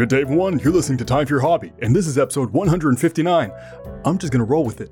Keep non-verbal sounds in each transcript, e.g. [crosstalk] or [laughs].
Good day, everyone. You're listening to Time for Your Hobby, and this is episode 159. I'm just gonna roll with it.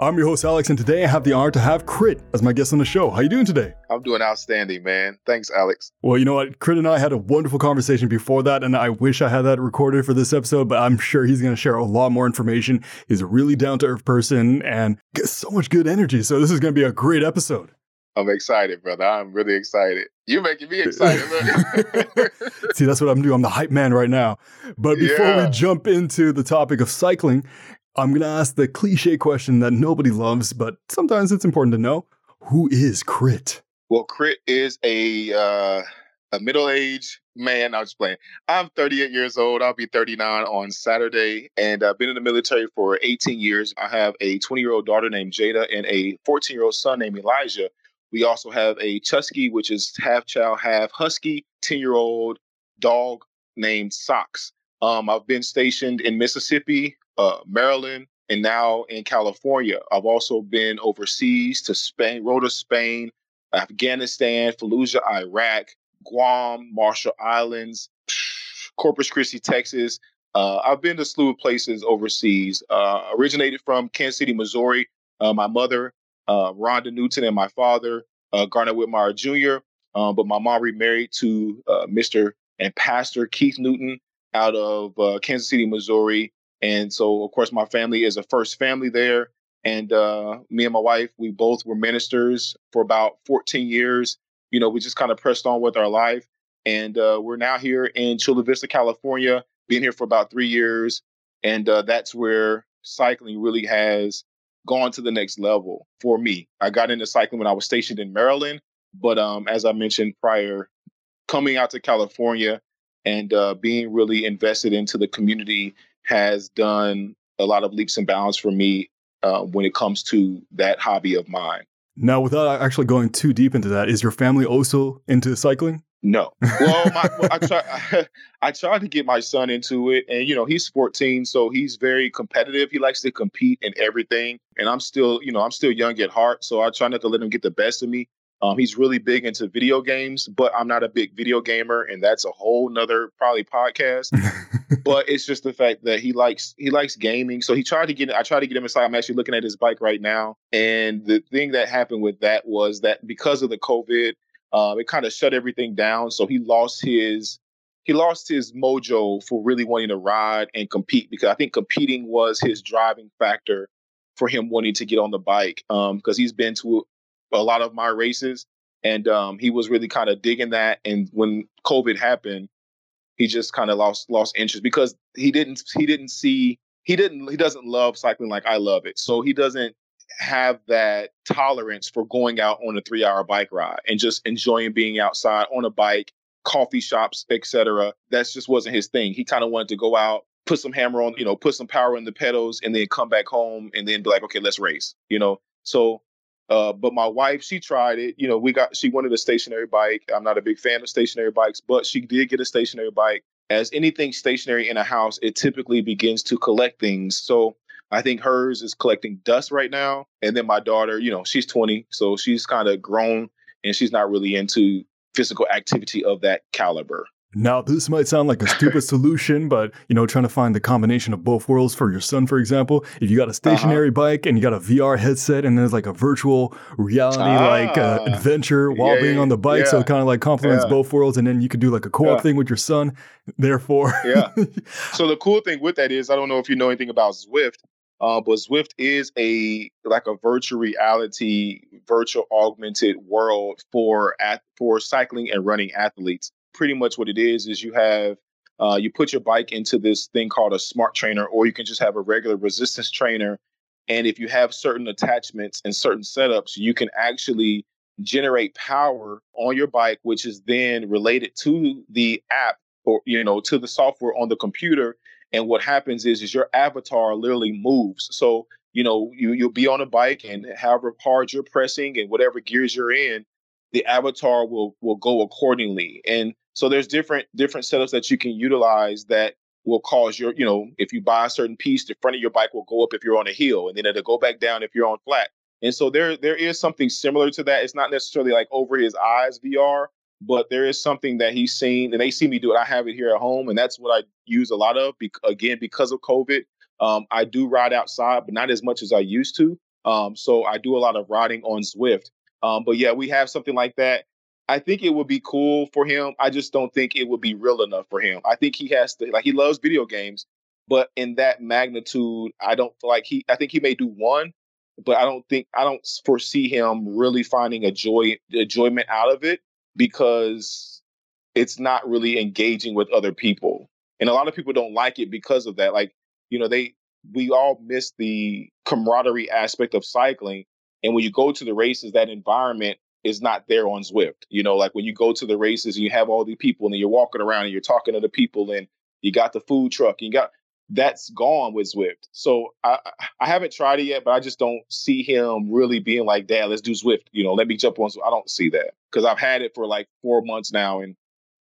I'm your host, Alex, and today I have the honor to have Crit as my guest on the show. How you doing today? I'm doing outstanding, man. Thanks, Alex. Well, you know what? Crit and I had a wonderful conversation before that, and I wish I had that recorded for this episode, but I'm sure he's gonna share a lot more information. He's a really down to earth person and gets so much good energy, so this is gonna be a great episode. I'm excited, brother. I'm really excited. You're making me [laughs] excited. [laughs] See, that's what I'm doing. I'm the hype man right now. But before Yeah. we jump into the topic of cycling, I'm going to ask the cliche question that nobody loves, but sometimes it's important to know who is Crit? well, Crit is a uh, a middle aged man. I was just playing. I'm 38 years old. I'll be 39 on Saturday, and I've been in the military for 18 years. I have a 20 year old daughter named Jada and a 14 year old son named Elijah. We also have a Chusky, which is half child, half husky, 10 year old dog named Socks. Um, I've been stationed in Mississippi, uh, Maryland, and now in California. I've also been overseas to Spain, Rota to Spain, Afghanistan, Fallujah, Iraq, Guam, Marshall Islands, [sniffs] Corpus Christi, Texas. Uh, I've been to a slew of places overseas. Uh, originated from Kansas City, Missouri. Uh, my mother, uh, Rhonda Newton, and my father, uh, Garnett Whitmire Jr. Um, but my mom remarried to uh, Mr. and Pastor Keith Newton out of uh, Kansas City, Missouri. And so, of course, my family is a first family there. And uh, me and my wife, we both were ministers for about 14 years. You know, we just kind of pressed on with our life. And uh, we're now here in Chula Vista, California, been here for about three years. And uh, that's where cycling really has gone to the next level for me. I got into cycling when I was stationed in Maryland. But um, as I mentioned prior, coming out to California and uh, being really invested into the community has done a lot of leaps and bounds for me uh, when it comes to that hobby of mine. Now, without actually going too deep into that, is your family also into cycling? No. Well, my, I try. [laughs] [laughs] I tried to get my son into it, and you know he's 14, so he's very competitive. He likes to compete in everything, and I'm still, you know, I'm still young at heart, so I try not to let him get the best of me. Um, he's really big into video games, but I'm not a big video gamer, and that's a whole nother probably podcast. [laughs] but it's just the fact that he likes he likes gaming. So he tried to get I tried to get him inside. I'm actually looking at his bike right now. And the thing that happened with that was that because of the COVID, um, it kind of shut everything down. So he lost his he lost his mojo for really wanting to ride and compete because I think competing was his driving factor for him wanting to get on the bike. Um, because he's been to a lot of my races and um he was really kind of digging that. And when COVID happened, he just kind of lost lost interest because he didn't he didn't see he didn't he doesn't love cycling like I love it. So he doesn't have that tolerance for going out on a 3-hour bike ride and just enjoying being outside on a bike, coffee shops, etc. That just wasn't his thing. He kind of wanted to go out, put some hammer on, you know, put some power in the pedals and then come back home and then be like, "Okay, let's race." You know. So uh, but my wife, she tried it. You know, we got she wanted a stationary bike. I'm not a big fan of stationary bikes, but she did get a stationary bike. As anything stationary in a house, it typically begins to collect things. So I think hers is collecting dust right now. And then my daughter, you know, she's 20, so she's kind of grown and she's not really into physical activity of that caliber. Now, this might sound like a stupid [laughs] solution, but you know, trying to find the combination of both worlds for your son, for example, if you got a stationary bike and you got a VR headset and there's like a virtual reality like uh, Ah. adventure while Yeah, being on the bike, so it kind of like complements Yeah. both worlds, and then you could do like a co-op Yeah. thing with your son. Therefore, Yeah. [laughs] So the cool thing with that is, I don't know if you know anything about Zwift, uh, but Zwift is a like a virtual reality, virtual augmented world for at for cycling and running athletes. Pretty much what it is is you have uh, you put your bike into this thing called a smart trainer, or you can just have a regular resistance trainer. And if you have certain attachments and certain setups, you can actually generate power on your bike, which is then related to the app or you know to the software on the computer and what happens is is your avatar literally moves. So you know you you'll be on a bike and however hard you're pressing and whatever gears you're in the avatar will will go accordingly. And so there's different different setups that you can utilize that will cause your you know if you buy a certain piece the front of your bike will go up if you're on a hill and then it'll go back down if you're on flat. And so there there is something similar to that. It's not necessarily like over his eyes vr but there is something that he's seen and they see me do it. I have it here at home, and that's what I use a lot of. Be- again, because of COVID, um, I do ride outside, but not as much as I used to. Um, so I do a lot of riding on Zwift. Um, but yeah, we have something like that. I think it would be cool for him. I just don't think it would be real enough for him. I think he has to like he loves video games, but in that magnitude, I don't feel like he. I think he may do one, but I don't think I don't foresee him really finding a joy enjoyment out of it because it's not really engaging with other people. And a lot of people don't like it because of that. Like, you know, they we all miss the camaraderie aspect of cycling. And when you go to the races, that environment is not there on Zwift. You know, like when you go to the races and you have all the people and you're walking around and you're talking to the people and you got the food truck, you got that's gone with Zwift. So I I haven't tried it yet, but I just don't see him really being like, Dad, let's do Zwift. You know, let me jump on. I don't see that because I've had it for like four months now, and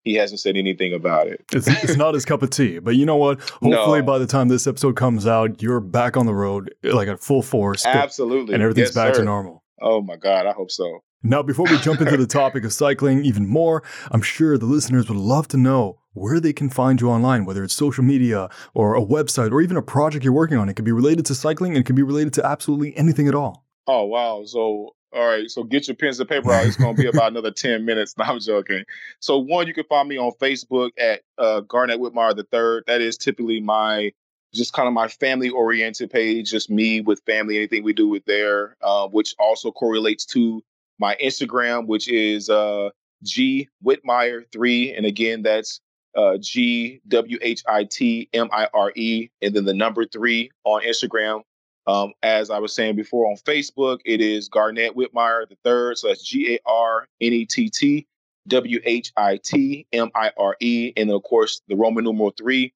he hasn't said anything about it. It's, it's not his cup of tea. But you know what? Hopefully, no. by the time this episode comes out, you're back on the road like at full force. Eh, Absolutely, and everything's yes, back sir. to normal. Oh my God, I hope so. Now, before we jump into the topic of cycling even more, I'm sure the listeners would love to know where they can find you online, whether it's social media or a website or even a project you're working on. It could be related to cycling and it could be related to absolutely anything at all. Oh, wow. So, all right. So get your pens and paper out. It's going to be about another [laughs] 10 minutes. No, I'm joking. So, one, you can find me on Facebook at uh, Garnett Whitmire the third. That is typically my just kind of my family oriented page, just me with family, anything we do with there, uh, which also correlates to my Instagram, which is uh, G Whitmire3. And again, that's uh, G W H I T M I R E, and then the number three on Instagram. Um, as I was saying before on Facebook, it is Garnett Whitmire the third. So that's G A R N E T T W H I T M I R E, and then of course the Roman numeral three.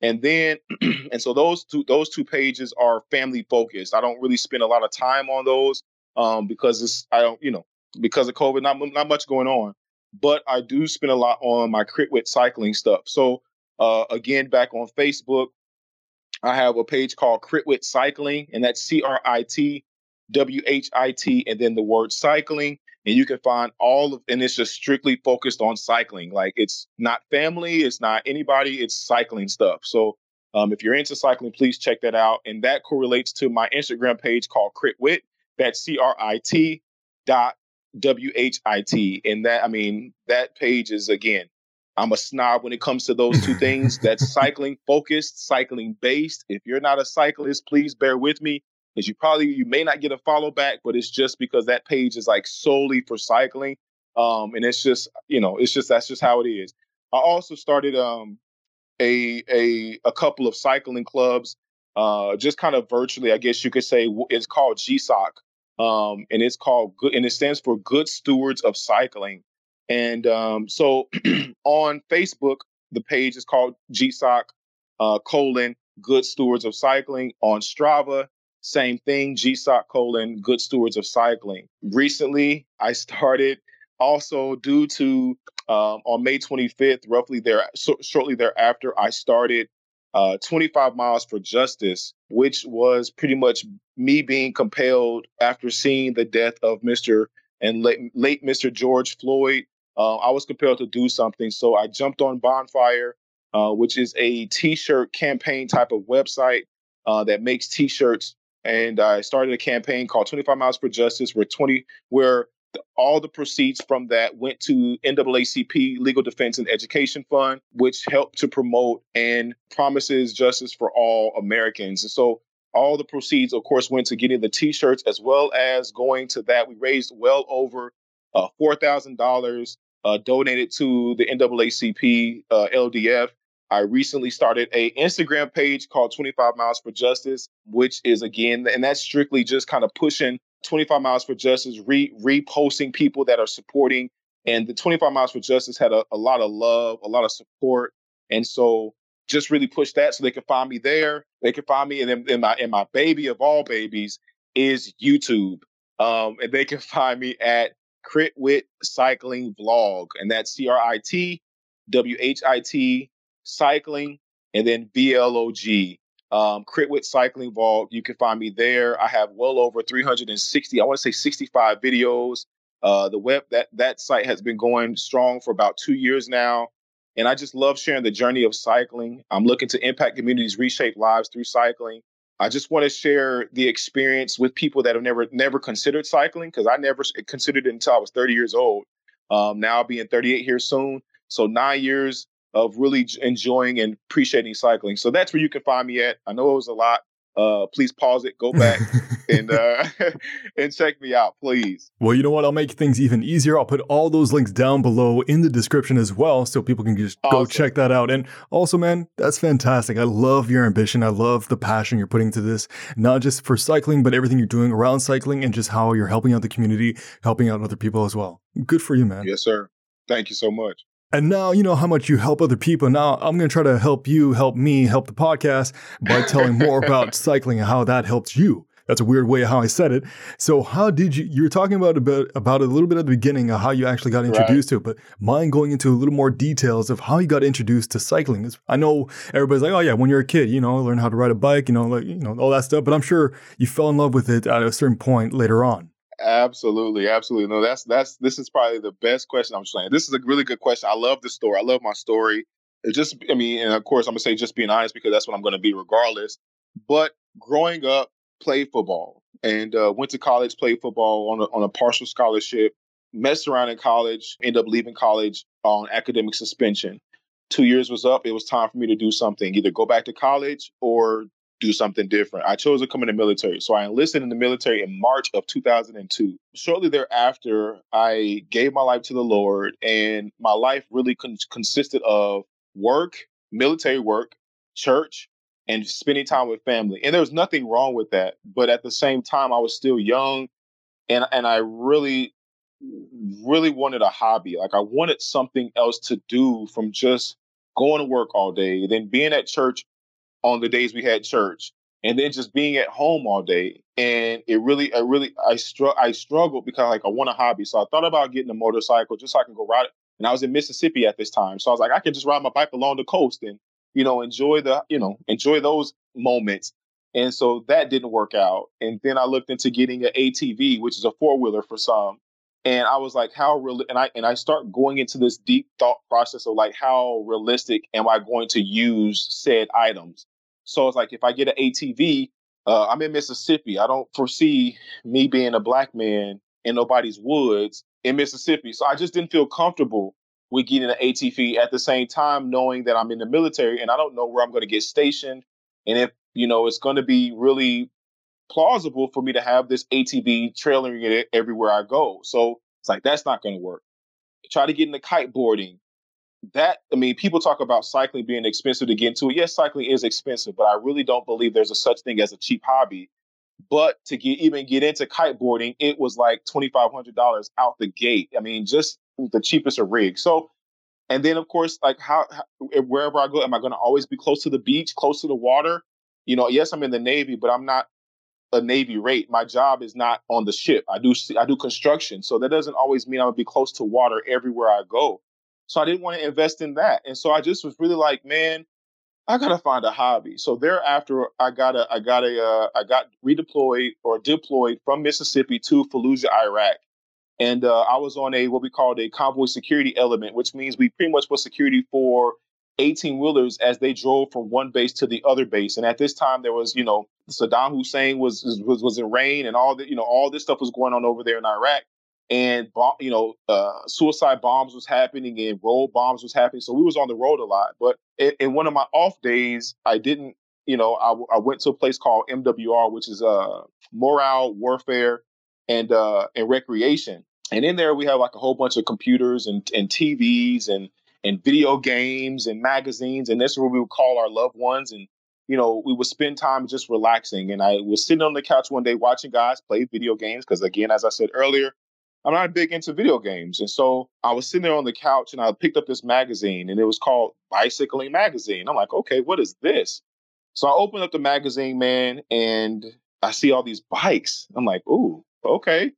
And then, [clears throat] and so those two those two pages are family focused. I don't really spend a lot of time on those um, because it's I don't you know because of COVID, not not much going on but I do spend a lot on my crit CritWhit cycling stuff. So uh, again, back on Facebook, I have a page called Crit CritWhit Cycling, and that's C R I T W H I T, and then the word cycling. And you can find all of, and it's just strictly focused on cycling. Like it's not family, it's not anybody, it's cycling stuff. So um, if you're into cycling, please check that out. And that correlates to my Instagram page called CritWhit. That's C R I T dot W H I T. And that, I mean, that page is again, I'm a snob when it comes to those two [laughs] things. That's cycling focused, cycling based. If you're not a cyclist, please bear with me because you probably you may not get a follow back, but it's just because that page is like solely for cycling. Um, and it's just, you know, it's just that's just how it is. I also started um a a a couple of cycling clubs, uh, just kind of virtually, I guess you could say. It's called GSOC, um, and it's called good, and it stands for Good Stewards of Cycling. And um, so [clears throat] on Facebook, the page is called GSOC uh, colon Good Stewards of Cycling. On Strava, same thing, GSOC colon Good Stewards of Cycling. Recently, I started also due to um, on May 25th, roughly there, so, shortly thereafter, I started uh, 25 Miles for Justice, which was pretty much me being compelled after seeing the death of Mr. and late, late Mr. George Floyd. Uh, I was compelled to do something. So I jumped on Bonfire, uh, which is a t shirt campaign type of website uh, that makes t shirts. And I started a campaign called 25 Miles for Justice, where 20, where all the proceeds from that went to NAACP Legal Defense and Education Fund, which helped to promote and promises justice for all Americans. And so all the proceeds, of course, went to getting the T-shirts as well as going to that. We raised well over uh, four thousand dollars uh, donated to the NAACP uh, LDF. I recently started a Instagram page called 25 Miles for Justice, which is again, and that's strictly just kind of pushing 25 Miles for Justice, re- reposting people that are supporting. And the 25 Miles for Justice had a, a lot of love, a lot of support. And so just really push that so they can find me there. They can find me, and then and my and my baby of all babies is YouTube. Um, and they can [laughs] find me at CritWhit Cycling Vlog, and that's C R I T W H I T Cycling, and then V L O G um, CritWhit Cycling Vault. You can find me there. I have well over 360, I want to say 65 videos Uh, the web that that site has been going strong for about two years now, and I just love sharing the journey of cycling. I'm looking to impact communities, reshape lives through cycling. I just want to share the experience with people that have never never considered cycling because I never considered it until I was 30 years old. Um, now I'll be in 38 here soon, so nine years of really enjoying and appreciating cycling. So that's where you can find me at. I know it was a lot, uh, please pause it, go back, [laughs] and uh, [laughs] and check me out, please. Well, you know what? I'll make things even easier. I'll put all those links down below in the description as well, so people can just awesome. go check that out. And also, man, that's fantastic. I love your ambition. I love the passion you're putting to this, not just for cycling, but everything you're doing around cycling, and just how you're helping out the community, helping out other people as well. Good for you, man. Yes, sir. Thank you so much. And now you know how much you help other people. Now I'm going to try to help you, help me, help the podcast by telling more [laughs] about cycling and how that helps you. That's a weird way how I said it. So how did you? You were talking about about about it a little bit at the beginning of how you actually got introduced right. to it, but mind going into a little more details of how you got introduced to cycling. I know everybody's like, oh yeah, when you're a kid, you know, learn how to ride a bike, you know, like you know all that stuff. But I'm sure you fell in love with it at a certain point later on. Absolutely, absolutely. No, that's that's this is probably the best question I'm saying. This is a really good question. I love the story. I love my story. It just, I mean, and of course, I'm gonna say just being honest because that's what I'm gonna be regardless. But growing up, played football and uh, went to college, played football on a, on a partial scholarship. Messed around in college, ended up leaving college on academic suspension. Two years was up. It was time for me to do something, either go back to college or do something different. I chose to come in the military. So I enlisted in the military in March of 2002. Shortly thereafter, I gave my life to the Lord, and my life really con- consisted of work, military work, church, and spending time with family. And there was nothing wrong with that. But at the same time, I was still young and and I really really wanted a hobby. Like I wanted something else to do from just going to work all day, then being at church on the days we had church and then just being at home all day. And it really i really i str- i struggled because like i want a hobby. So i thought about getting a motorcycle just so i can go ride it. And i was in mississippi at this time. So i was like i can just ride my bike along the coast and you know enjoy the you know enjoy those moments. And so that didn't work out. And then i looked into getting an atv which is a four-wheeler for some and i was like how real and i and i start going into this deep thought process of like how realistic am i going to use said items so it's like if I get an ATV, uh, I'm in Mississippi. I don't foresee me being a black man in nobody's woods in Mississippi. So I just didn't feel comfortable with getting an ATV at the same time, knowing that I'm in the military and I don't know where I'm going to get stationed. And if, you know, it's going to be really plausible for me to have this ATV trailing it everywhere I go. So it's like, that's not going to work. Try to get into kiteboarding that I mean, people talk about cycling being expensive to get into. Yes, cycling is expensive, but I really don't believe there's a such thing as a cheap hobby. But to get even get into kiteboarding, it was like twenty five hundred dollars out the gate. I mean, just the cheapest of rigs. So, and then of course, like how, how wherever I go, am I going to always be close to the beach, close to the water? You know, yes, I'm in the Navy, but I'm not a Navy rate. My job is not on the ship. I do I do construction, so that doesn't always mean I'm gonna be close to water everywhere I go. So I didn't want to invest in that. And so I just was really like, man, I gotta find a hobby. So thereafter, I got a, I got a, uh, I got redeployed or deployed from Mississippi to Fallujah, Iraq, and uh, I was on a what we called a convoy security element, which means we pretty much was security for 18 wheelers as they drove from one base to the other base. And at this time, there was, you know, Saddam Hussein was was was in reign, and all the, you know, all this stuff was going on over there in Iraq. And you know uh, suicide bombs was happening and road bombs was happening. So we was on the road a lot. But in, in one of my off days i didn't you know I, I went to a place called mwr which is uh morale warfare and uh and recreation. And in there we have like a whole bunch of computers and, and tvs and and video games and magazines. And this is where we would call our loved ones. And you know, we would spend time just relaxing. And I was sitting on the couch one day watching guys play video games because, again, as I said earlier, I'm not big into video games. And so I was sitting there on the couch and I picked up this magazine and it was called Bicycling Magazine. I'm like, okay, what is this? So I opened up the magazine, man, and I see all these bikes. I'm like, ooh, okay.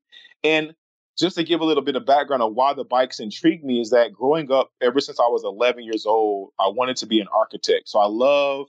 And just to give a little bit of background on why the bikes intrigued me is that growing up, ever since I was 11 years old, I wanted to be an architect. So I love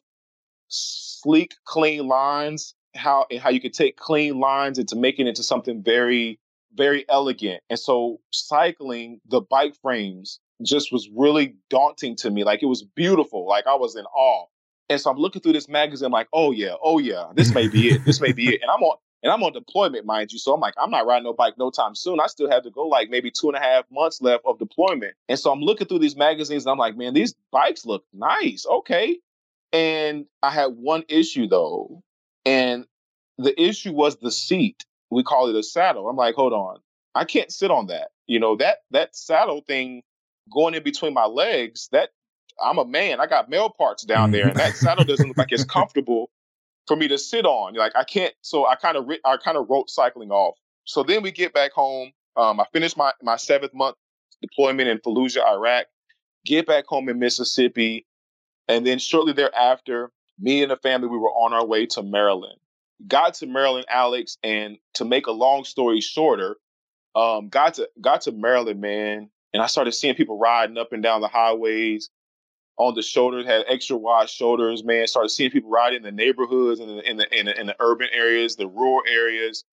sleek, clean lines, how and how you could take clean lines and to make it into something very very elegant. And so cycling the bike frames just was really daunting to me. Like it was beautiful. Like I was in awe. And so I'm looking through this magazine, like, oh yeah, oh yeah, this may be it. This may be it. And I'm on and I'm on deployment, mind you. So I'm like, I'm not riding no bike no time soon. I still have to go like maybe two and a half months left of deployment. And so I'm looking through these magazines and I'm like, man, these bikes look nice. Okay. And I had one issue though. And the issue was the seat. We call it a saddle. I'm like, hold on. I can't sit on that. You know, that that saddle thing going in between my legs, that I'm a man. I got male parts down there, and that saddle doesn't look like it's [laughs] comfortable for me to sit on. Like I can't. So I kind of I kind of wrote cycling off. So then we get back home. Um, I finished my my seventh month deployment in Fallujah, Iraq. Get back home in Mississippi, and then shortly thereafter, me and the family we were on our way to Maryland. Got to Maryland, Alex, and to make a long story shorter, um, got to got to Maryland, man, and I started seeing people riding up and down the highways on the shoulders, had extra wide shoulders, man. Started seeing people riding in the neighborhoods and in the, in the, in the, in the urban areas, the rural areas.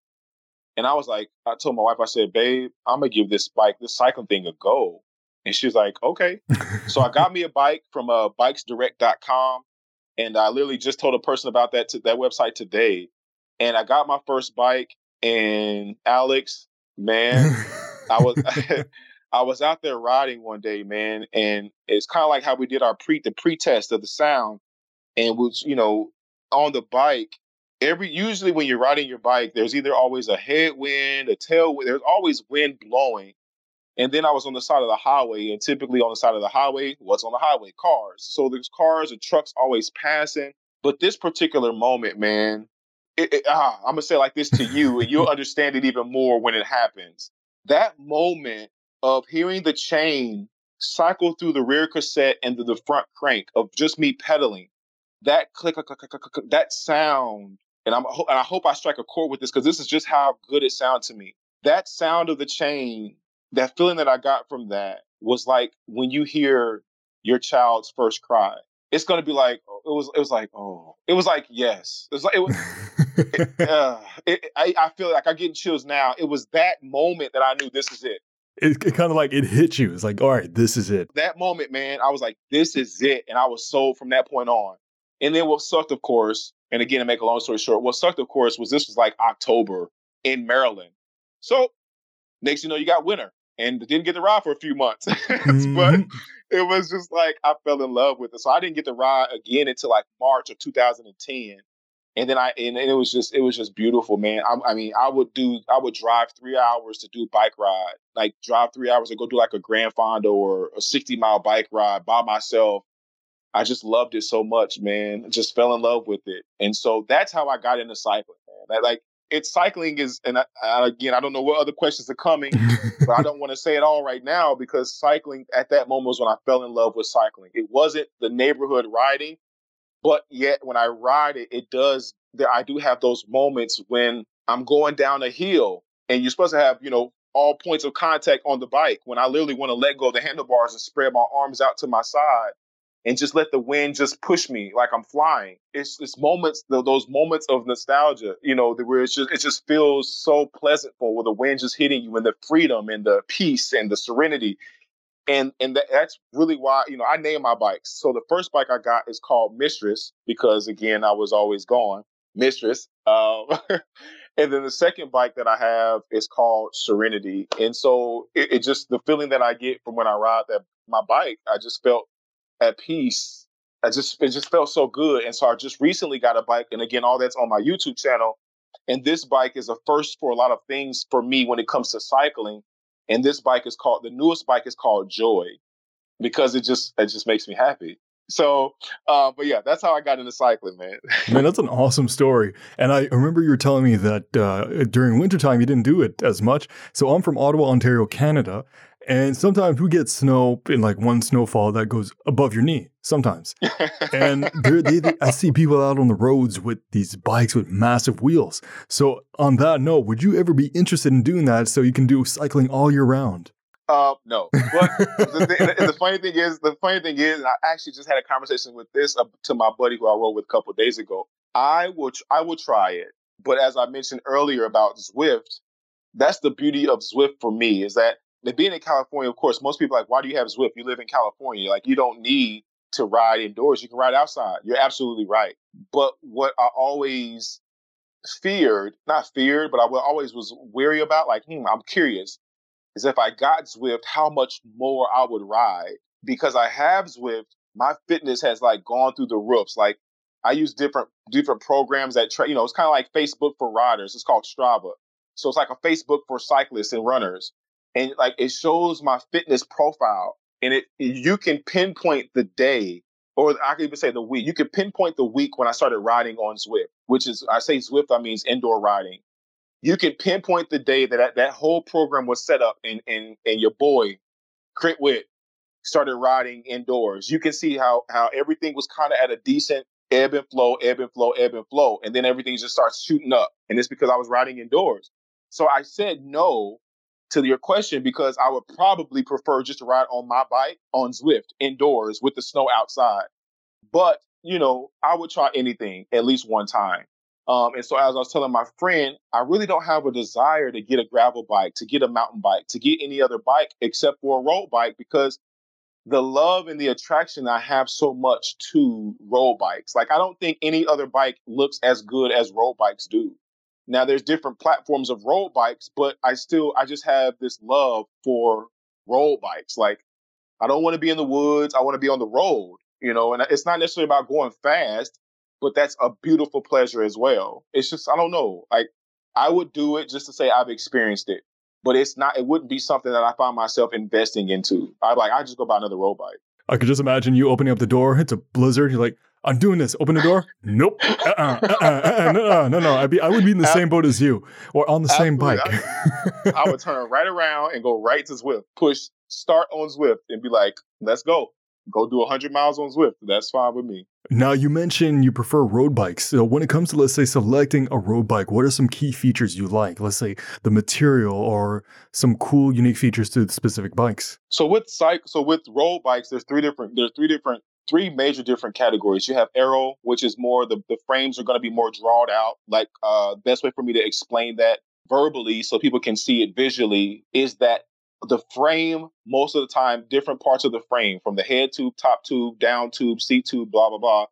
And I was like, I told my wife, I said, babe, I'm gonna give this bike, this cycling thing a go. And she was like, okay. so I got me a bike from uh, bikesdirect.com. And I literally just told a person about that to that website today. And I got my first bike. And Alex, man, I was [laughs] [laughs] I was out there riding one day, man, and it's kind of like how we did our pre the pre-test of the sound, and was you know on the bike. Every usually when you're riding your bike, there's either always a headwind, a tailwind. There's always wind blowing, and then I was on the side of the highway, and typically on the side of the highway, what's on the highway? Cars. So there's cars and trucks always passing. But this particular moment, man, it, it, ah, I'm gonna say like this to you, and you'll [laughs] understand it even more when it happens. That moment of hearing the chain cycle through the rear cassette and the front crank of just me pedaling, that click, click, click, click, click that sound, and I'm and I hope I strike a chord with this because this is just how good it sounded to me. That sound of the chain, that feeling that I got from that was like when you hear your child's first cry. It's gonna be like it was. It was like oh, it was like yes. It was like it was. it, [laughs] uh, it, I, I feel like I'm getting chills now. It was that moment that I knew this is it it, it kind of like it hit you. It's like, all right, this is it. That moment, man, I was like, this is it. And I was sold from that point on. And then what sucked, of course, and again, to make a long story short, what sucked, of course, was this was like October in Maryland. So next you know, you got winter and didn't get to ride for a few months. [laughs] mm-hmm. But it was just like I fell in love with it. So I didn't get to ride again until like March of 2010 and then I and, it was just it was just beautiful, man. I, I, mean, I would do I would drive three hours to do a bike ride, like drive three hours to go do like a Gran Fondo or a sixty mile bike ride by myself. I just loved it so much, man. just fell in love with it, and so that's how I got into cycling, man. That, like it's cycling is, and I, I, again, I don't know what other questions are coming, [laughs] but I don't want to say it all right now because cycling at that moment was when I fell in love with cycling. It wasn't the neighborhood riding but yet when I ride it, it does there I do have those moments when I'm going down a hill and you're supposed to have, you know, all points of contact on the bike when I literally want to let go of the handlebars and spread my arms out to my side and just let the wind just push me like I'm flying. It's it's moments, those moments of nostalgia, you know, where it's just it just feels so pleasant for where the wind just hitting you and the freedom and the peace and the serenity and and that, that's really why you know I name my bikes. So the first bike I got is called Mistress because again I was always gone Mistress. Um, [laughs] and then the second bike that I have is called Serenity. And so it, it, just the feeling that I get from when I ride that my bike, I just felt at peace. I just it just felt so good. And so I just recently got a bike, and again all that's on my YouTube channel. And this bike is a first for a lot of things for me when it comes to cycling and this bike is called the newest bike is called Joy because it just it just makes me happy. So, uh, but yeah, that's how I got into cycling, man. [laughs] man, that's an awesome story. And I remember you were telling me that uh, during wintertime you didn't do it as much. So I'm from Ottawa, Ontario, Canada, and sometimes we get snow in like one snowfall that goes above your knee. Sometimes, and [laughs] they, they, I see people out on the roads with these bikes with massive wheels. So, on that note, would you ever be interested in doing that so you can do cycling all year round? Uh, no. But the, the, funny thing is, the funny thing is, I actually just had a conversation with this uh, to my buddy who I rode with a couple days ago. I will, I will try it, but as I mentioned earlier about Zwift, that's the beauty of Zwift for me is that being in California, of course, most people like, why do you have Zwift? You live in California. Like you don't need to ride indoors. You can ride outside. You're absolutely right. But what I always feared, not feared, but I always was weary about, like, hmm, I'm curious, is if I got Zwift, how much more I would ride. Because I have Zwift, my fitness has like gone through the roofs. Like I use different different programs that tra- you know, it's kind of like Facebook for riders. It's called Strava. So it's like a Facebook for cyclists and runners. And like it shows my fitness profile and it you can pinpoint the day or I could even say the week. You can pinpoint the week when I started riding on Zwift, which is I say Zwift, I means indoor riding. You can pinpoint the day that that, that whole program was set up, and and and your boy, Crit Whit, started riding indoors. You can see how how everything was kind of at a decent ebb and flow, ebb and flow, ebb and flow, and then everything just starts shooting up, and it's because I was riding indoors. So I said no to your question because I would probably prefer just to ride on my bike on Zwift indoors with the snow outside. But, you know, I would try anything at least one time. Um, and so as I was telling my friend, I really don't have a desire to get a gravel bike, to get a mountain bike, to get any other bike except for a road bike because the love and the attraction I have so much to road bikes. Like I don't think any other bike looks as good as road bikes do. Now there's different platforms of road bikes, but I still I just have this love for road bikes. Like I don't want to be in the woods. I want to be on the road, you know, and it's not necessarily about going fast, but that's a beautiful pleasure as well. It's just I don't know. Like I would do it just to say I've experienced it, but it's not it wouldn't be something that I find myself investing into. I like I just go buy another road bike. I could just imagine you opening up the door. It's a blizzard. You're like, I'm doing this. Open the door. Nope. Uh-uh, uh-uh, uh-uh, uh-uh no, no, no. I'd be, I would be in the same boat as you, or on the same bike. I, I, would turn right around and go right to Zwift. Push start on Zwift and be like, "Let's go." Go do 100 miles on Zwift. That's fine with me. Now, you mentioned you prefer road bikes. So, when it comes to, let's say, selecting a road bike, what are some key features you like? Let's say the material or some cool, unique features to the specific bikes. So, with cycle, so with road bikes, there's three different. There's three different three major different categories. You have aero, which is more the, the frames are going to be more drawn out. Like uh best way for me to explain that verbally so people can see it visually is that the frame most of the time different parts of the frame from the head tube top tube down tube seat tube blah blah blah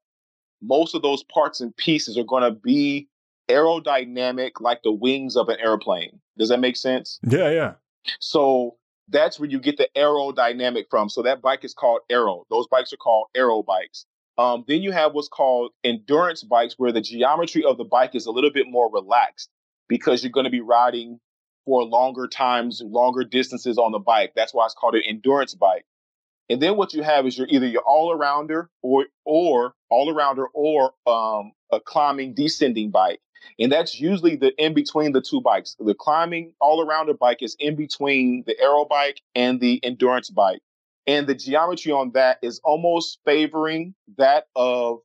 most of those parts and pieces are going to be aerodynamic like the wings of an airplane does that make sense yeah yeah so that's where you get the aerodynamic from. So that bike is called aero. Those bikes are called aero bikes. Um, then you have what's called endurance bikes, where the geometry of the bike is a little bit more relaxed because you're going to be riding for longer times, longer distances on the bike. That's why it's called an endurance bike. And then what you have is you're either your all arounder or or all arounder or um, a climbing descending bike. And that's usually the in between the two bikes. The climbing all around the bike is in between the aero bike and the endurance bike. And the geometry on that is almost favoring that of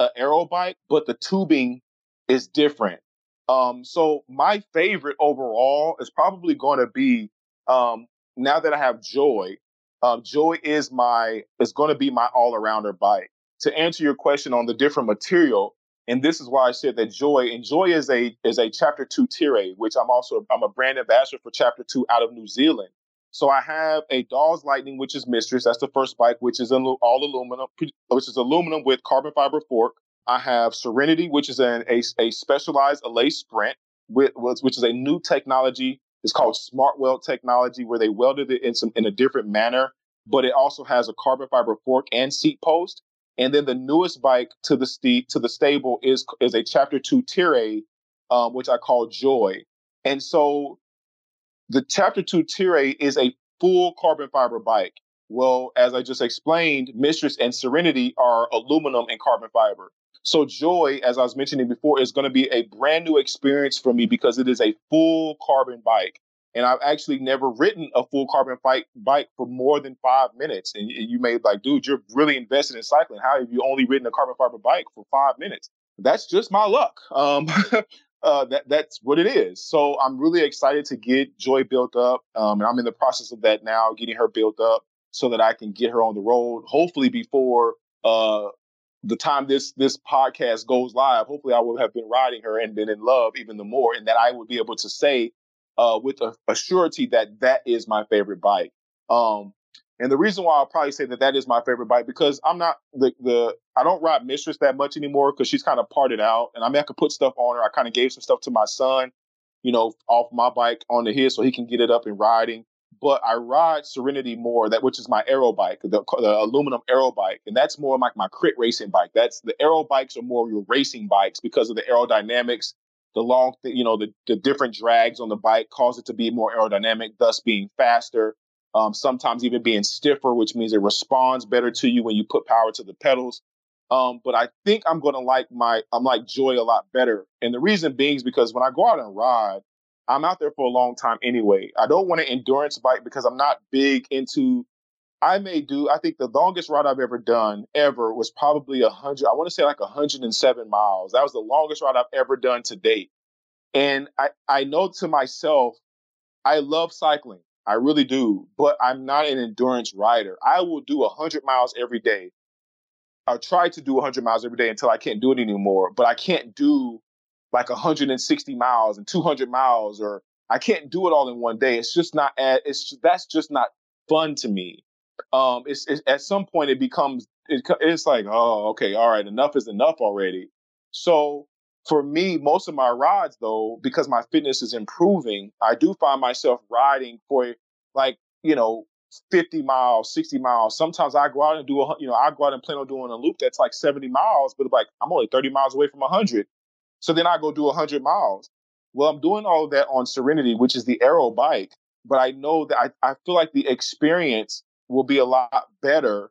an aero bike, but the tubing is different. Um, so my favorite overall is probably going to be um, now that I have Joy. Um, Joy is my is going to be my all arounder bike. To answer your question on the different material, and this is why I said that Joy and Joy is a is a chapter two Tere, which I'm also I'm a brand ambassador for chapter two out of New Zealand. So I have a Dawes Lightning, which is Mistress. That's the first bike, which is all aluminum, which is aluminum with carbon fiber fork. I have Serenity, which is an, a, a specialized Allez Sprint, with, which is a new technology. It's called Smart Weld technology, where they welded it in some in a different manner, but it also has a carbon fiber fork and seat post. And then the newest bike to the st- to the stable is is a Chapter Two Tere um, which I call Joy. And so the Chapter Two Tere is a full carbon fiber bike. Well, as I just explained, Mistress and Serenity are aluminum and carbon fiber. So Joy, as I was mentioning before, is going to be a brand new experience for me because it is a full carbon bike. And I've actually never ridden a full carbon bike bike for more than five minutes. And you may like, dude, you're really invested in cycling. How have you only ridden a carbon fiber bike for five minutes? That's just my luck. Um, [laughs] uh, that that's what it is. So I'm really excited to get Joy built up, um, and I'm in the process of that now, getting her built up so that I can get her on the road. Hopefully before uh, the time this this podcast goes live, hopefully I will have been riding her and been in love even the more, and that I would be able to say uh, with a, a surety that that is my favorite bike. Um, and the reason why I'll probably say that that is my favorite bike because I'm not the the I don't ride Mistress that much anymore because she's kind of parted out, and I mean I could put stuff on her. I kind of gave some stuff to my son, you know, off my bike onto his so he can get it up and riding. But I ride Serenity more, that which is my aero bike, the, the aluminum aero bike, and that's more like my crit racing bike. That's the aero bikes are more your racing bikes because of the aerodynamics, the long, you know, the the different drags on the bike cause it to be more aerodynamic, thus being faster um, sometimes even being stiffer, which means it responds better to you when you put power to the pedals. Um, but I think I'm going to like my, I'm like Joy a lot better. And the reason being is because when I go out and ride, I'm out there for a long time anyway. I don't want an endurance bike because I'm not big into, I may do, I think the longest ride I've ever done ever was probably a hundred, I want to say like 107 miles. That was the longest ride I've ever done to date. And I, I know to myself, I love cycling. I really do, but I'm not an endurance rider. I will do 100 miles every day. I'll try to do 100 miles every day until I can't do it anymore, but I can't do like 160 miles and 200 miles or I can't do it all in one day. It's just not it's that's just not fun to me. Um it's, it's at some point it becomes it, it's like, oh, okay, all right, enough is enough already. So for me, most of my rides though, because my fitness is improving, I do find myself riding for like, you know, 50 miles, 60 miles. Sometimes I go out and do a, you know, I go out and plan on doing a loop that's like 70 miles, but like I'm only 30 miles away from 100. So then I go do 100 miles. Well, I'm doing all of that on Serenity, which is the aero bike, but I know that I, I feel like the experience will be a lot better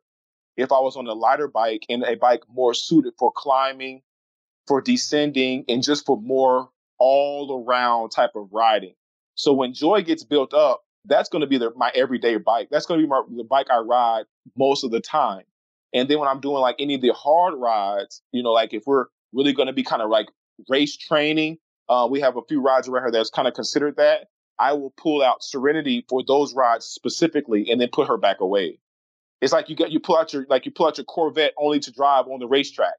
if I was on a lighter bike and a bike more suited for climbing, for descending and just for more all around type of riding. So when Joy gets built up, that's going to be the, my everyday bike. That's going to be my, the bike I ride most of the time. And then when I'm doing like any of the hard rides, you know, like if we're really going to be kind of like race training, uh, we have a few rides around here that's kind of considered that. I will pull out Serenity for those rides specifically and then put her back away. It's like you get you pull out your like you pull out your Corvette only to drive on the racetrack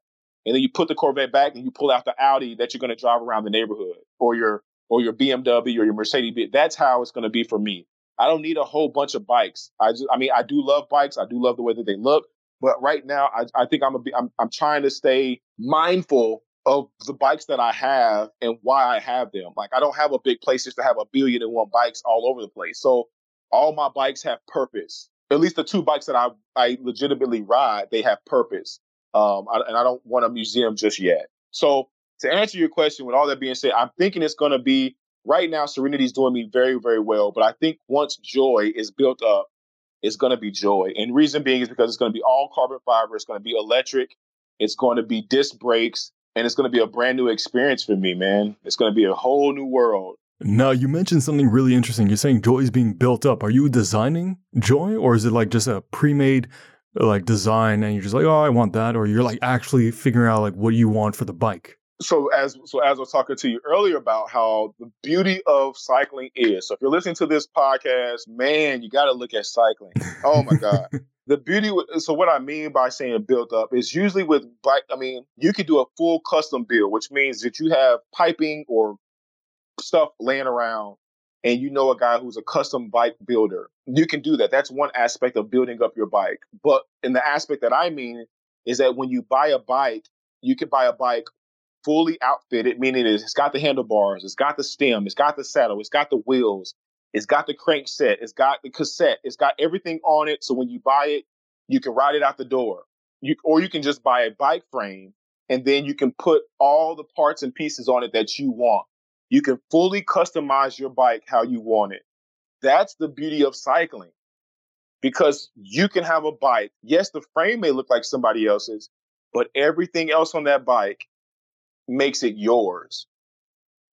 and then you put the Corvette back and you pull out the Audi that you're going to drive around the neighborhood or your or your BMW or your Mercedes. That's how it's going to be for me. I don't need a whole bunch of bikes. I just, I mean, I do love bikes. I do love the way that they look. But right now, I, I think I'm a, I'm, I'm trying to stay mindful of the bikes that I have and why I have them. Like I don't have a big place just to have a billion and one bikes all over the place. So all my bikes have purpose. At least the two bikes that I I legitimately ride, they have purpose. Um, I, and I don't want a museum just yet. So to answer your question, with all that being said, I'm thinking it's going to be right now. Serenity's doing me very, very well, but I think once Joy is built up, it's going to be Joy. And reason being is because it's going to be all carbon fiber. It's going to be electric. It's going to be disc brakes, and it's going to be a brand new experience for me, man. It's going to be a whole new world. Now, you mentioned something really interesting. You're saying Joy is being built up. Are you designing Joy, or is it like just a pre-made like design and you're just like, oh, I want that, or you're like actually figuring out like what you want for the bike? So as so as I was talking to you earlier about how the beauty of cycling is. So if you're listening to this podcast, man, you got to look at cycling. Oh my god. [laughs] the beauty so what i mean by saying built up is usually with bike i mean you could do a full custom build which means that you have piping or stuff laying around and you know a guy who's a custom bike builder, you can do that. That's one aspect of building up your bike. But in the aspect that I mean is that when you buy a bike, you can buy a bike fully outfitted, meaning it's got the handlebars, it's got the stem, it's got the saddle, it's got the wheels, it's got the crank set, it's got the cassette, it's got everything on it. So when you buy it, you can ride it out the door. You, or you can just buy a bike frame and then you can put all the parts and pieces on it that you want. You can fully customize your bike how you want it. That's the beauty of cycling because you can have a bike. Yes, the frame may look like somebody else's, but everything else on that bike makes it yours.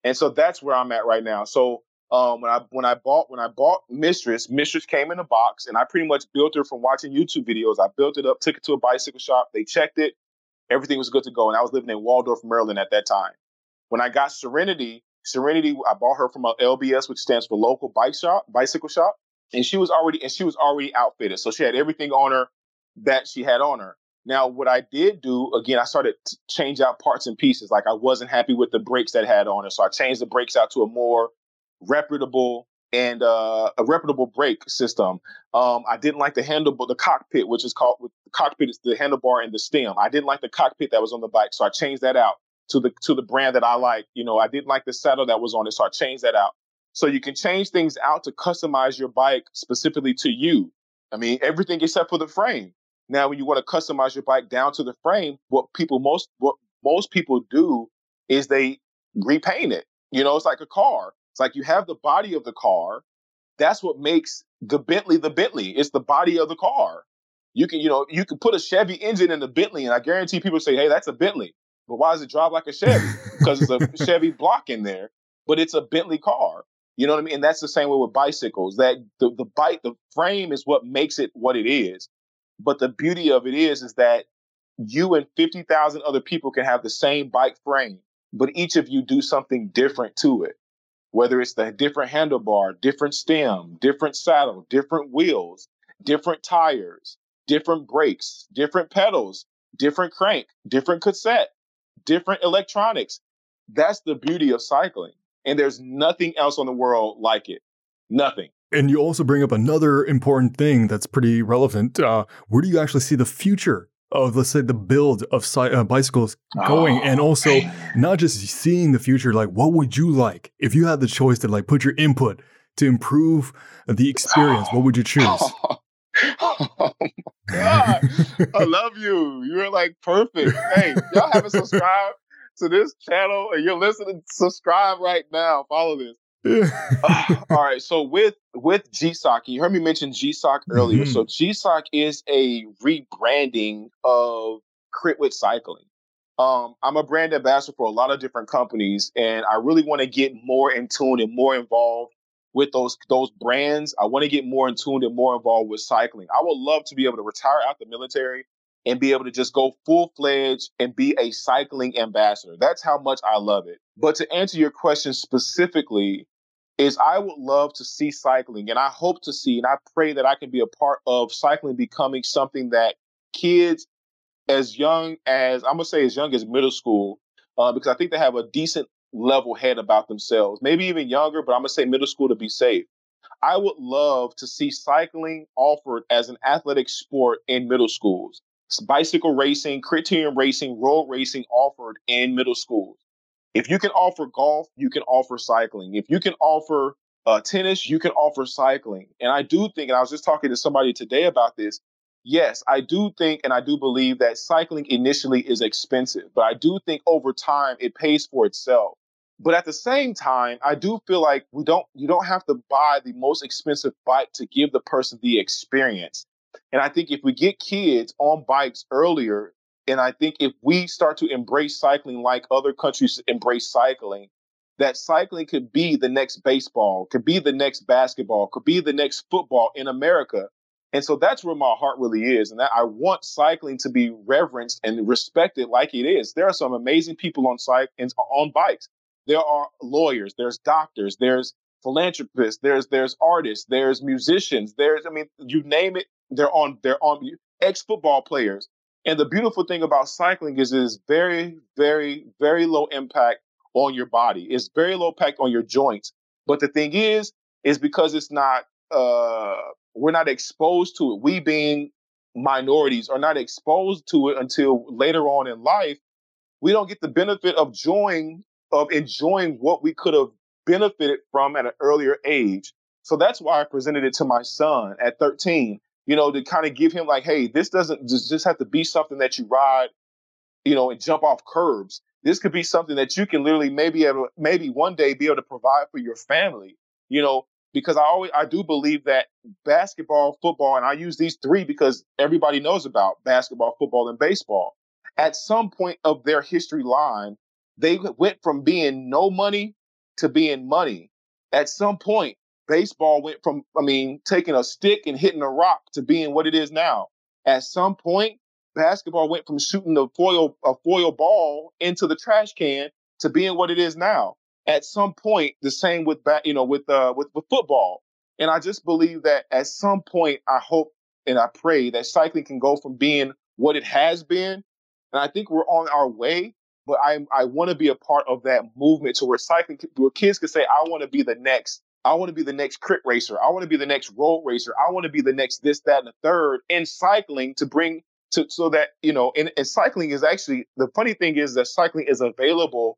And so that's where I'm at right now. So um, when I when I bought when I bought Mistress, Mistress came in a box, and I pretty much built her from watching YouTube videos. I built it up, took it to a bicycle shop. They checked it, everything was good to go, and I was living in Waldorf, Maryland at that time. When I got Serenity, Serenity, I bought her from a LBS, which stands for local bike shop, bicycle shop, and she was already and she was already outfitted, so she had everything on her that she had on her. Now, what I did do again, I started to change out parts and pieces. Like I wasn't happy with the brakes that had on it, so I changed the brakes out to a more reputable and uh, a reputable brake system. Um, I didn't like the handle, the cockpit, which is called the cockpit is the handlebar and the stem. I didn't like the cockpit that was on the bike, so I changed that out to the to the brand that I like. You know, I didn't like the saddle that was on it, so I changed that out. So you can change things out to customize your bike specifically to you. I mean, everything except for the frame. Now, when you want to customize your bike down to the frame, what people most what most people do is they repaint it. You know, it's like a car. It's like you have the body of the car. That's what makes the Bentley the Bentley. It's the body of the car. You can, you know, you can put a Chevy engine in the Bentley, and I guarantee people say, "Hey, that's a Bentley." But why does it drive like a Chevy? because it's a [laughs] Chevy block in there, but it's a Bentley car. You know what I mean? And that's the same way with bicycles. That the the bike, the frame is what makes it what it is. But the beauty of it is, is that you and fifty thousand other people can have the same bike frame, but each of you do something different to it whether it's the different handlebar, different stem, different saddle, different wheels, different tires, different brakes, different pedals, different crank, different cassette, different electronics. That's the beauty of cycling. And there's nothing else on the world like it. Nothing. And you also bring up another important thing that's pretty relevant. Uh, where do you actually see the future of let's say the build of uh, bicycles going oh, and also man. not just seeing the future like what would you like? If you had the choice to like put your input to improve the experience what would you [laughs] choose? Oh, oh my god. I [laughs] love you. You're like perfect. Hey y'all haven't subscribed to this channel and you're listening subscribe right now. Follow this uh, all right. So with with GSOC, you heard me mention GSOC [laughs] earlier. Mm-hmm. So GSOC is a rebranding of CritWhit Cycling. Um, I'm a brand ambassador for a lot of different companies, and I really want to get more in tune and more involved with those those brands. I want to get more in tune and more involved with cycling. I would love to be able to retire out the military and be able to just go full fledged and be a cycling ambassador. That's how much I love it. But to answer your question specifically, is I would love to see cycling and I hope to see and I pray that I can be a part of cycling becoming something that kids as young as I'm gonna say as young as middle school, uh, because I think they have a decent level head about themselves, maybe even younger, but I'm gonna say middle school to be safe. I would love to see cycling offered as an athletic sport in middle schools. Bicycle racing, criterium racing, road racing offered in middle schools. If you can offer golf, you can offer cycling. If you can offer uh, tennis, you can offer cycling. And I do think, and I was just talking to somebody today about this. Yes, I do think and I do believe that cycling initially is expensive, but I do think over time it pays for itself. But at the same time, I do feel like we don't you don't have to buy the most expensive bike to give the person the experience. And I think if we get kids on bikes earlier, and I think if we start to embrace cycling like other countries embrace cycling, that cycling could be the next baseball, could be the next basketball, could be the next football in America. And so that's where my heart really is. And that I want cycling to be reverenced and respected like it is. There are some amazing people on cyc- on bikes. There are lawyers, there's doctors, there's philanthropists, there's there's artists, there's musicians, there's I mean, you name it, they're on they're on ex football players. And the beautiful thing about cycling is it is very, very, very low impact on your body. It's very low impact on your joints. But the thing is, is because it's not, uh, we're not exposed to it. We being minorities are not exposed to it until later on in life. We don't get the benefit of enjoying, of enjoying what we could have benefited from at an earlier age. So that's why I presented it to my son at 13 you know, to kind of give him like, hey, this doesn't just, just have to be something that you ride, you know, and jump off curbs. This could be something that you can literally maybe able, maybe one day be able to provide for your family, you know, because I always I do believe that basketball, football, and I use these three because everybody knows about basketball, football, and baseball. At some point of their history line, they went from being no money to being money. At some point, baseball went from, I mean, taking a stick and hitting a rock to being what it is now. At some point, basketball went from shooting a foil a foil ball into the trash can to being what it is now. At some point, the same with you know with uh with, with football. And I just believe that at some point, I hope and I pray that cycling can go from being what it has been, and I think we're on our way. but I I want to be a part of that movement to where cycling, where kids can say, I want to be the next. I want to be the next crit racer. I want to be the next road racer. I want to be the next this, that, and the third in cycling to bring to so that you know. And, and cycling is actually the funny thing is that cycling is available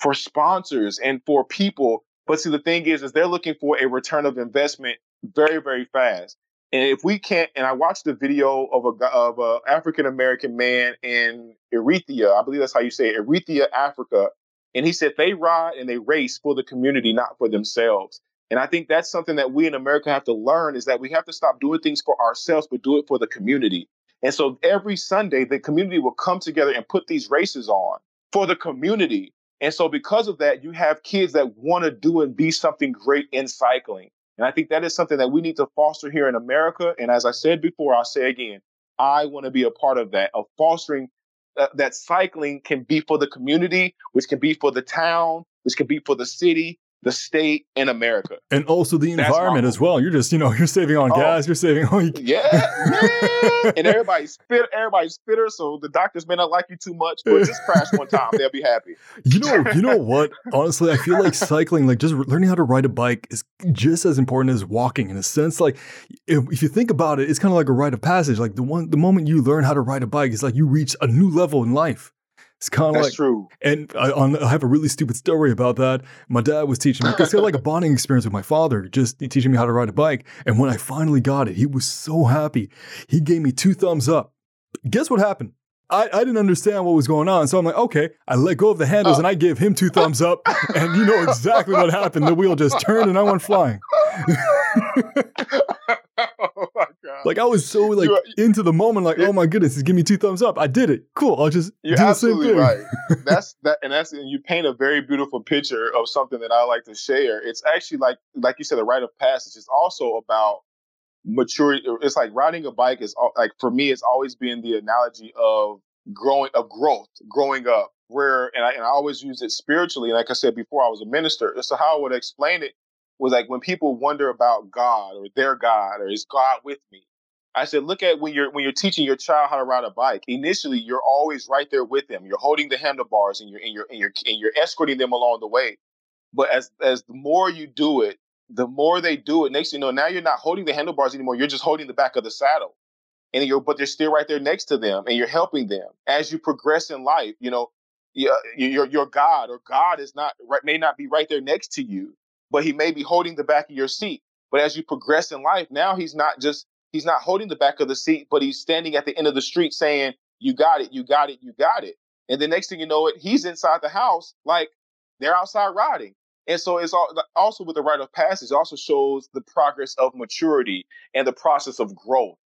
for sponsors and for people. But see, the thing is, is they're looking for a return of investment very, very fast. And if we can't, and I watched a video of a of a African American man in Eritrea, I believe that's how you say it, Eritrea, Africa, and he said they ride and they race for the community, not for themselves. And I think that's something that we in America have to learn is that we have to stop doing things for ourselves, but do it for the community. And so every Sunday, the community will come together and put these races on for the community. And so because of that, you have kids that want to do and be something great in cycling. And I think that is something that we need to foster here in America. And as I said before, I'll say again, I want to be a part of that, of fostering uh, that cycling can be for the community, which can be for the town, which can be for the city, the state in America. And also the That's environment as well. You're just, you know, you're saving on oh, gas, you're saving on Yeah, [laughs] and everybody's spit everybody's spitter, so the doctors may not like you too much, but just crash one time, they'll be happy. [laughs] You know, you know what? Honestly, I feel like cycling, like just learning how to ride a bike is just as important as walking in a sense. Like if, if you think about it, it's kind of like a rite of passage. Like the one the moment you learn how to ride a bike, it's like you reach a new level in life. It's kind of like true. And I, on, I, have a really stupid story about that. My dad was teaching me because he had like a bonding experience with my father, just teaching me how to ride a bike. And when I finally got it, he was so happy. He gave me two thumbs up. Guess what happened? I, I didn't understand what was going on. So I'm like, okay, I let go of the handles and I give him two thumbs up. [laughs] And you know exactly what happened. The wheel just turned and I went flying. [laughs] oh my god! Like I was so like into the moment, like, oh my goodness, give me two thumbs up. I did it. Cool. I'll just you're do absolutely the same thing. right. [laughs] That's that, and that's and you paint a very beautiful picture of something that I like to share. It's actually like like you said, a rite of passage. It's also about maturity. It's like riding a bike is like for me, it's always been the analogy of growing of growth, growing up. Where and I, and I always use it spiritually. Like I said before, I was a minister. So how I would explain it was like when people wonder about God or their God or is God with me? I said, look at when you're when you're teaching your child how to ride a bike. Initially, you're always right there with them. You're holding the handlebars and you're and you're and you're and you're escorting them along the way. But as as the more you do it, the more they do it. Next you know, now you're not holding the handlebars anymore. You're just holding the back of the saddle, and you're but they're still right there next to them, and you're helping them as you progress in life. You know, your your God or God is not may not be right there next to you, but he may be holding the back of your seat. But as you progress in life, now he's not just he's not holding the back of the seat, but he's standing at the end of the street saying, "You got it, you got it, you got it." And the next thing you know, it he's inside the house, like they're outside riding. And so it's also with the rite of passage also shows the progress of maturity and the process of growth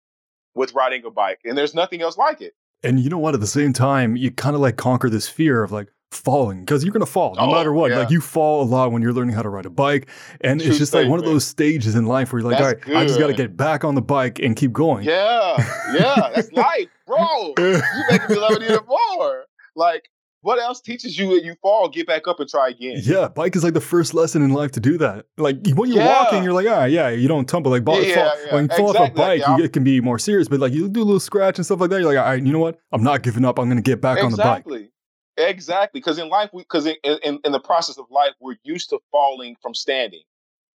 with riding a bike. And there's nothing else like it. And you know what? At the same time, you kind of like conquer this fear of like, falling because you're going to fall no oh, matter what. Yeah. Like you fall a lot when you're learning how to ride a bike. And True it's just like one of those stages in life where you're like, that's all right, good. I just got to get back on the bike and keep going. Yeah. Yeah. That's life, bro. you making me love it even more. Like, what else teaches you when you fall, get back up and try again? Yeah, bike is like the first lesson in life to do that. Like when you're yeah. walking, you're like, ah, yeah, you don't tumble. Like ball, yeah, fall, yeah. when you fall exactly. off a bike, yeah. you, it can be more serious. But like you do a little scratch and stuff like that, you're like, all right, you know what? I'm not giving up. I'm going to get back exactly. on the bike. Exactly, Exactly. because in life, because in, in, in the process of life, we're used to falling from standing,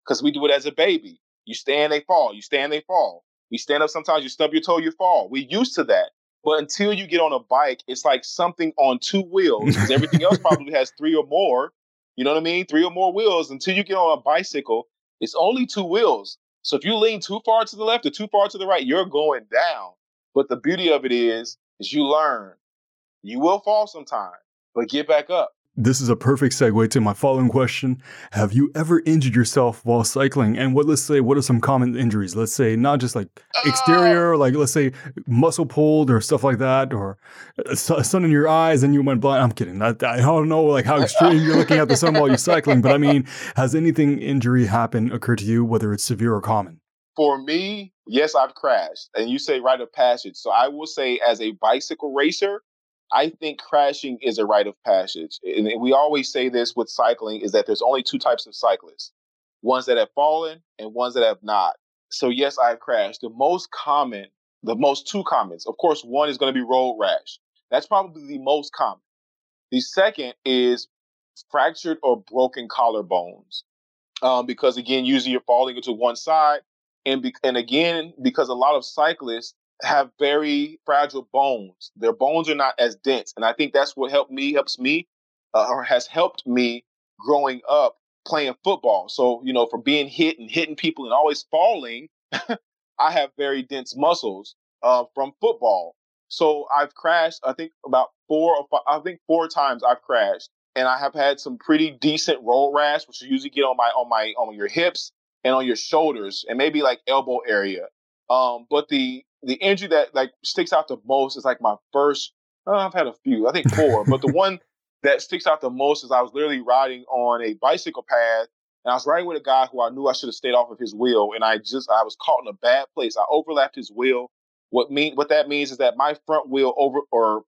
because we do it as a baby. You stand, they fall. You stand, they fall. You stand up. Sometimes you stub your toe, you fall. We're used to that. But until you get on a bike, it's like something on two wheels because everything else [laughs] probably has three or more. You know what I mean? Three or more wheels. Until you get on a bicycle, it's only two wheels. So if you lean too far to the left or too far to the right, you're going down. But the beauty of it is, is you learn. You will fall sometimes but get back up. This is a perfect segue to my following question. Have you ever injured yourself while cycling? And what let's say what are some common injuries? Let's say not just like exterior, uh, like let's say muscle pulled or stuff like that, or sun in your eyes and you went blind. I'm kidding. I, I don't know like how extreme you're looking at the sun while you're cycling, but I mean, has anything injury happen occur to you, whether it's severe or common? For me, yes, I've crashed. And you say rite of passage. So I will say as a bicycle racer, I think crashing is a rite of passage. And we always say this with cycling is that there's only two types of cyclists ones that have fallen and ones that have not. So, yes, I've crashed. The most common, the most two commons, of course, one is going to be road rash. That's probably the most common. The second is fractured or broken collarbones. Um, because again, usually you're falling into one side. And, be- and again, because a lot of cyclists have very fragile bones, their bones are not as dense. And I think that's what helped me, helps me, uh, or has helped me growing up playing football. So, you know, for being hit and hitting people and always falling, [laughs] I have very dense muscles uh, from football. So I've crashed, I think about four or five, I think four times I've crashed and I have had some pretty decent road rash, which you usually get on my, on my, on your hips and on your shoulders and maybe like elbow area. Um, but the, the injury that like sticks out the most is like my first, uh, I've had a few, I think four, but the [laughs] one that sticks out the most is I was literally riding on a bicycle path and I was riding with a guy who I knew I should have stayed off of his wheel. And I just, I was caught in a bad place. I overlapped his wheel what mean what that means is that my front wheel over or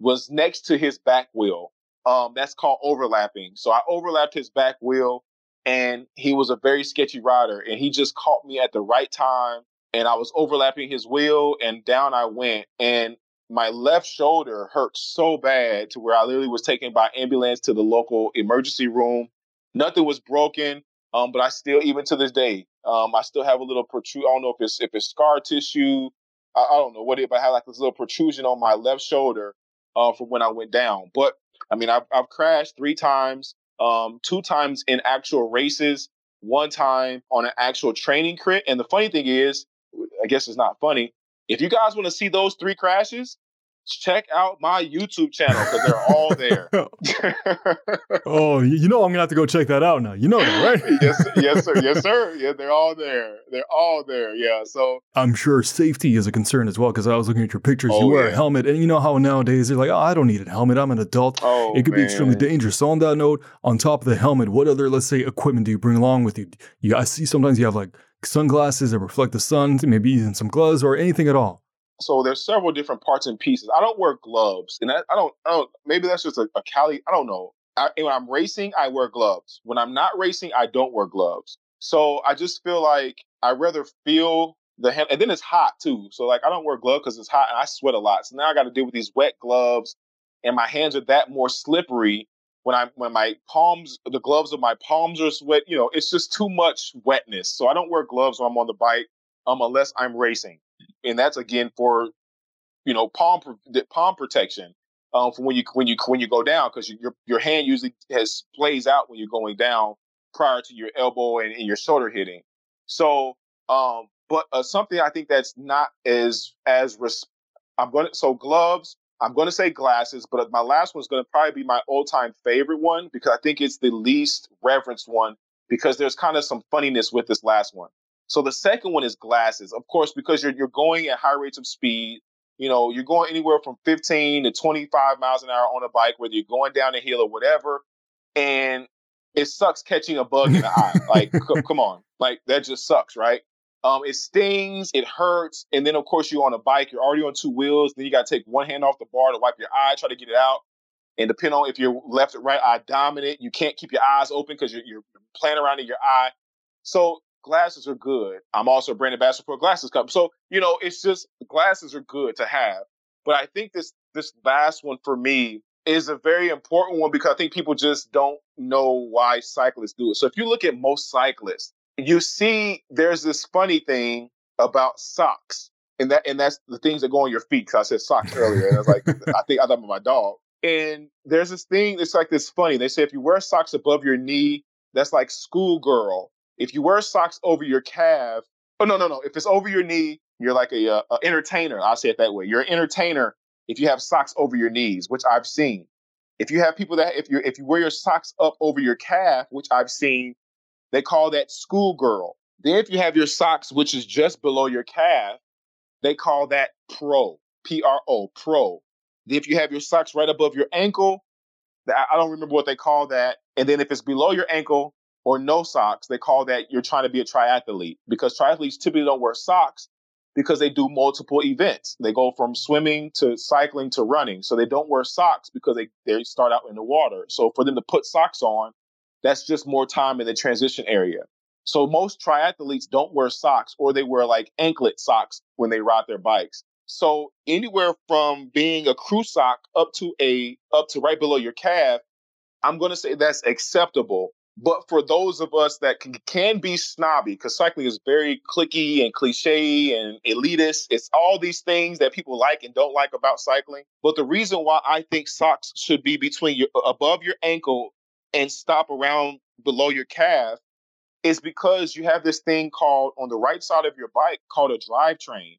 was next to his back wheel. Um, that's called overlapping. So I overlapped his back wheel, and he was a very sketchy rider, and he just caught me at the right time, and I was overlapping his wheel, and down I went, and my left shoulder hurt so bad to where I literally was taken by ambulance to the local emergency room. Nothing was broken, um, but I still, even to this day, um, I still have a little protrude. I don't know if it's if it's scar tissue I, I don't know what it, but I had like this little protrusion on my left shoulder uh, from when I went down. But I mean, I've, I've crashed three times, um, two times in actual races, one time on an actual training crit. And the funny thing is, I guess it's not funny. If you guys want to see those three crashes, check out my YouTube channel because they're all there. [laughs] oh, you know I'm gonna have to go check that out now. You know that, right? yes, [laughs] yes, sir. Yes, sir. [laughs] Yeah, they're all there. They're all there. Yeah. So I'm sure safety is a concern as well because I was looking at your pictures. Oh, you wear yeah. a helmet, and you know how nowadays they're like, "Oh, I don't need a helmet. I'm an adult." Oh, it could man. be extremely dangerous. So on that note, on top of the helmet, what other let's say equipment do you bring along with you? You I see sometimes you have like sunglasses that reflect the sun, maybe even some gloves or anything at all so there's several different parts and pieces. I don't wear gloves, and I, I don't, I don't. Maybe that's just a, a Cali. I don't know. I, when I'm racing, I wear gloves. When I'm not racing, I don't wear gloves. So I just feel like I rather feel the hand, and then it's hot too. So like I don't wear gloves because it's hot and I sweat a lot. So now I got to deal with these wet gloves, and my hands are that more slippery when I when my palms, the gloves of my palms are sweat. You know, it's just too much wetness. So I don't wear gloves when I'm on the bike, um, unless I'm racing and that's again for you know palm palm protection um, for when you when you when you go down because your your hand usually has plays out when you're going down prior to your elbow and, and your shoulder hitting. So, um, but uh, something I think that's not as as res- I'm going to so gloves. I'm going to say glasses, but my last one is going to probably be my old time favorite one because I think it's the least referenced one because there's kind of some funniness with this last one. So the second one is glasses, of course, because you're you're going at high rates of speed. You know, you're going anywhere from 15 to 25 miles an hour on a bike, whether you're going down a hill or whatever. And it sucks catching a bug in the eye. Like, c- come on, like that just sucks, right? Um, it stings, it hurts, and then of course you're on a bike, you're already on two wheels. Then you got to take one hand off the bar to wipe your eye, try to get it out. And depending on if you're left or right eye dominant, you can't keep your eyes open because you're, you're playing around in your eye. So glasses are good. I'm also a brand ambassador for a glasses company. So, you know, it's just glasses are good to have. But I think this this last one for me is a very important one because I think people just don't know why cyclists do it. So if you look at most cyclists, you see there's this funny thing about socks. And that and that's the things that go on your feet. Cause I said socks earlier. And I was like, [laughs] I think I thought about my dog. And there's this thing, it's like this funny. They say if you wear socks above your knee, that's like schoolgirl. If you wear socks over your calf, oh no, no, no. If it's over your knee, you're like a, a, a entertainer. I'll say it that way. You're an entertainer if you have socks over your knees, which I've seen. If you have people that if you if you wear your socks up over your calf, which I've seen, they call that schoolgirl. Then if you have your socks which is just below your calf, they call that pro. P R O pro. Then if you have your socks right above your ankle, I don't remember what they call that. And then if it's below your ankle, or no socks, they call that you're trying to be a triathlete because triathletes typically don't wear socks because they do multiple events. They go from swimming to cycling to running. So they don't wear socks because they, they start out in the water. So for them to put socks on, that's just more time in the transition area. So most triathletes don't wear socks or they wear like anklet socks when they ride their bikes. So anywhere from being a crew sock up to a up to right below your calf, I'm going to say that's acceptable. But for those of us that can, can be snobby, because cycling is very clicky and cliche and elitist, it's all these things that people like and don't like about cycling. But the reason why I think socks should be between your above your ankle and stop around below your calf is because you have this thing called on the right side of your bike called a drivetrain,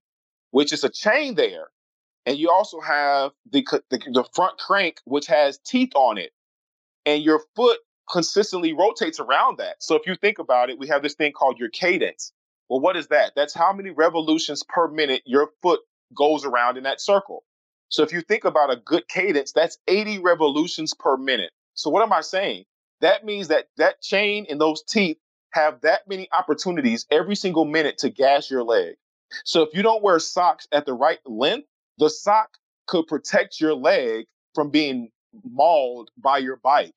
which is a chain there. And you also have the, the, the front crank, which has teeth on it. And your foot consistently rotates around that. So if you think about it, we have this thing called your cadence. Well, what is that? That's how many revolutions per minute your foot goes around in that circle. So if you think about a good cadence, that's 80 revolutions per minute. So what am I saying? That means that that chain and those teeth have that many opportunities every single minute to gas your leg. So if you don't wear socks at the right length, the sock could protect your leg from being mauled by your bike.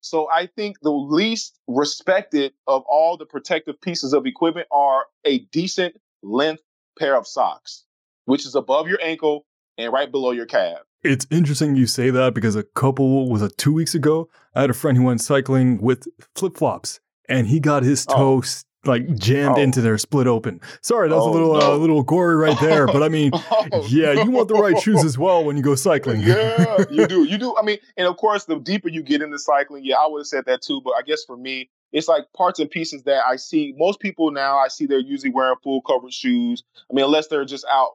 So I think the least respected of all the protective pieces of equipment are a decent length pair of socks, which is above your ankle and right below your calf. It's interesting you say that because a couple was a two weeks ago? I had a friend who went cycling with flip flops and he got his toe oh like jammed oh. into there, split open. Sorry, that's oh, a little uh, no. uh, little gory right there, but I mean, [laughs] oh, yeah, no. you want the right shoes as well when you go cycling. yeah, you do, [laughs] you do. I mean, and of course, the deeper you get into cycling, yeah, I would have said that too. But I guess for me, it's like parts and pieces that I see. Most people now, I see they're usually wearing full covered shoes. I mean, unless they're just out,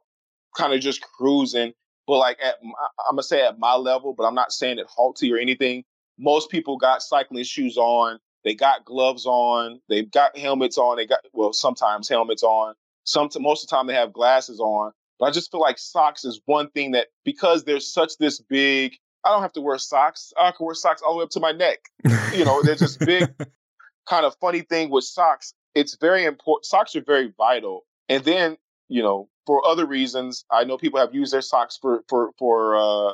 kind of just cruising. But like at, I'm gonna say at my level, but I'm not saying it halty or anything. Most people got cycling shoes on they got gloves on. They've got helmets on. They got well, sometimes helmets on. Some most of the time they have glasses on. But I just feel like socks is one thing that because there's such this big. I don't have to wear socks. I can wear socks all the way up to my neck. You know, there's this big [laughs] kind of funny thing with socks. It's very important. Socks are very vital. And then, you know, for other reasons, I know people have used their socks for for for uh,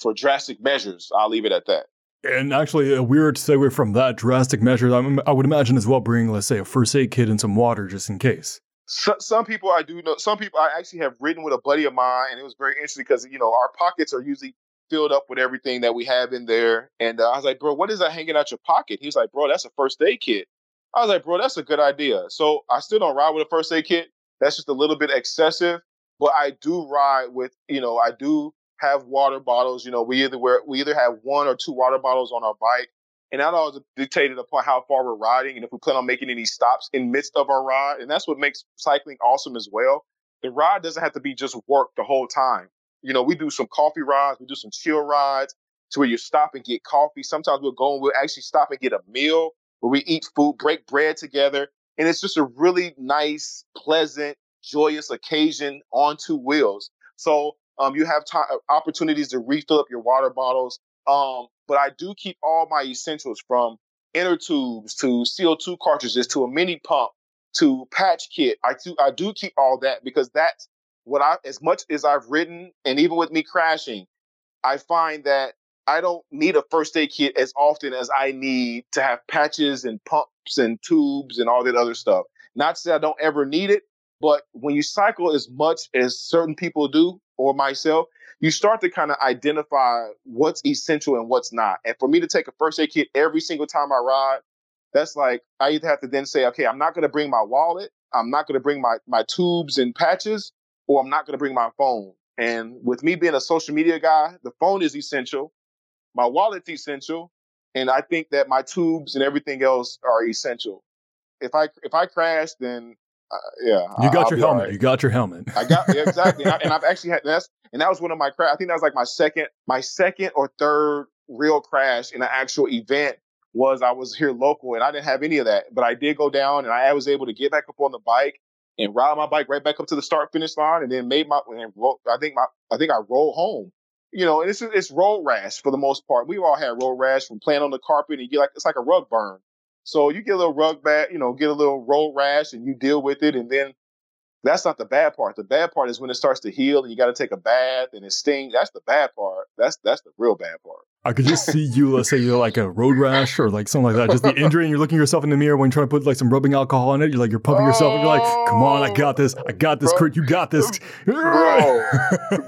for drastic measures. I'll leave it at that. And actually, a weird segue from that drastic measure, I would imagine as well bring, let's say, a first aid kit and some water just in case. So, some people I do know, some people I actually have ridden with a buddy of mine, and it was very interesting because, you know, our pockets are usually filled up with everything that we have in there. And uh, I was like, bro, what is that hanging out your pocket? He was like, bro, that's a first aid kit. I was like, bro, that's a good idea. So I still don't ride with a first aid kit. That's just a little bit excessive. But I do ride with, you know, I do have water bottles. You know, we either wear, we either have one or two water bottles on our bike, and that all is dictated upon how far we're riding and if we plan on making any stops in midst of our ride. And that's what makes cycling awesome as well. The ride doesn't have to be just work the whole time. You know, we do some coffee rides, we do some chill rides to where you stop and get coffee. Sometimes we'll go and we'll actually stop and get a meal where we eat food, break bread together. And it's just a really nice, pleasant, joyous occasion on two wheels. So um, you have t- opportunities to refill up your water bottles. Um, but I do keep all my essentials from inner tubes to CO2 cartridges to a mini pump to patch kit. I do I do keep all that because that's what I as much as I've ridden and even with me crashing, I find that I don't need a first aid kit as often as I need to have patches and and tubes and all that other stuff. Not to say I don't ever need it, but when you cycle as much as certain people do, or myself, you start to kind of identify what's essential and what's not. And for me to take a first aid kit every single time I ride, that's like I either have to then say, okay, I'm not going to bring my wallet, I'm not going to bring my my tubes and patches, or I'm not going to bring my phone. And with me being a social media guy, the phone is essential, my wallet's essential, and I think that my tubes and everything else are essential. If I if I crash, then uh, yeah, you got I'll your helmet. Right. You got your helmet. I got yeah, exactly, and, I, have [laughs] actually had that's and that was one of my crash. I think that was like my second, my second or third real crash in an actual event. Was I was here local and I didn't have any of that, but I did go down and I was able to get back up on the bike and ride my bike right back up to the start finish line, and then made my. And I think my I think I rolled home. You know, and it's it's road rash for the most part. We've all had road rash from playing on the carpet, and you get like it's like a rug burn. So you get a little rug back, you know, get a little road rash and you deal with it. And then That's not the bad part. The bad part is when it starts to heal and you got to take a bath and it stings. That's the bad part. That's that's the real bad part. I could just see you, let's say you're like a road rash or like something like that, just the injury, and you're looking yourself in the mirror when you're trying to put like some rubbing alcohol on it. You're like, you're pumping yourself, and you're like, come on, I got this. I got this, Kurt. You got this. [laughs] Bro,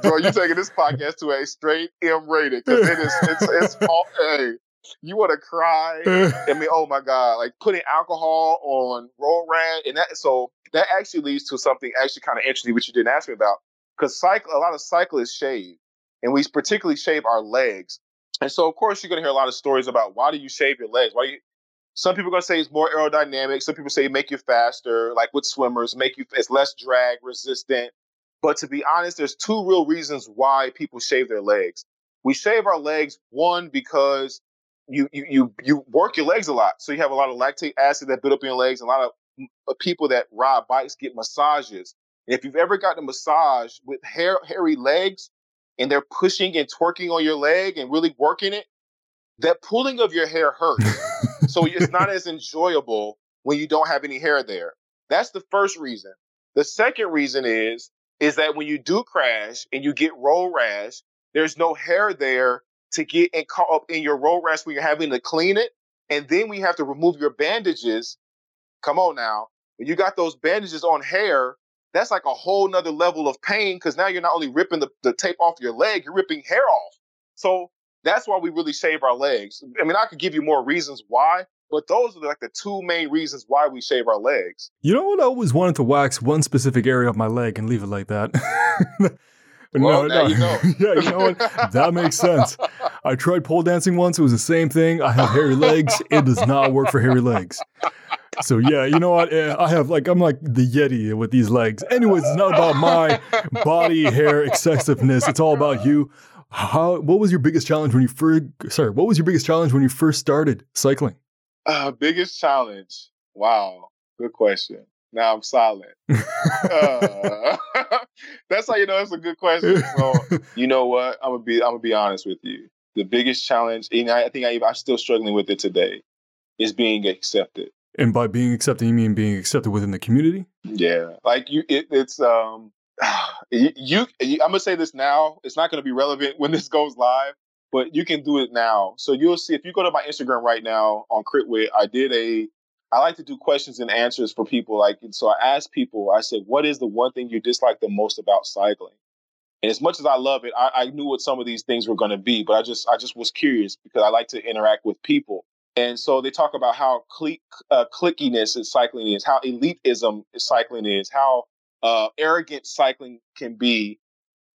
bro, you're taking this podcast to a straight M rated because it is, it's, it's, all, hey, you want to cry. [laughs] I mean, oh my God, like putting alcohol on road rash. And that, so that actually leads to something actually kind of interesting, which you didn't ask me about. Because cycle, a lot of cyclists shave, and we particularly shave our legs. And so, of course, you're going to hear a lot of stories about why do you shave your legs? Why do you? Some people are going to say it's more aerodynamic. Some people say make you faster, like with swimmers, make you it's less drag resistant. But to be honest, there's two real reasons why people shave their legs. We shave our legs one because you you you you work your legs a lot, so you have a lot of lactic acid that build up in your legs. A lot of people that ride bikes get massages. And if you've ever gotten a massage with hair hairy legs, and they're pushing and twerking on your leg and really working it, that pulling of your hair hurts. so it's not [laughs] as enjoyable when you don't have any hair there. That's the first reason. The second reason is is that when you do crash and you get roll rash, there's no hair there to get and caught up in your roll rash when you're having to clean it. And then we have to remove your bandages. Come on now. When you got those bandages on hair, that's like a whole nother level of pain because now you're not only ripping the, the tape off your leg, you're ripping hair off. So that's why we really shave our legs. I mean, I could give you more reasons why, but those are like the two main reasons why we shave our legs. You know what? I always wanted to wax one specific area of my leg and leave it like that. [laughs] well, no, no. You know. [laughs] yeah, you know what? That makes sense. I tried pole dancing once. It was the same thing. I have hairy legs. It does not work for hairy legs so yeah, you know what? Eh, I have like I'm like the Yeti with these legs. Anyways, it's not about my body hair excessiveness. It's all about you. How? What was your biggest challenge when you first? Sorry, what was your biggest challenge when you first started cycling? Uh, biggest challenge. Wow, good question. Now I'm silent. uh, [laughs] that's how you know it's a good question. So [laughs] you know what? I'm gonna be I'm gonna be honest with you. The biggest challenge, and I, I think I, I'm still struggling with it today, is being accepted. And by being accepted, you mean being accepted within the community? Yeah, like you, it, it's um, [sighs] you, you, I'm gonna say this now. It's not gonna be relevant when this goes live, but you can do it now. So you'll see if you go to my Instagram right now on CritWhit, I did a. I like to do questions and answers for people. Like, so I asked people. I said, "What is the one thing you dislike the most about cycling?" And as much as I love it, I, I knew what some of these things were going to be, but I just, I just was curious because I like to interact with people. And so they talk about how click, uh, clickiness in cycling is, how elitism cycling is, how uh, arrogant cycling can be.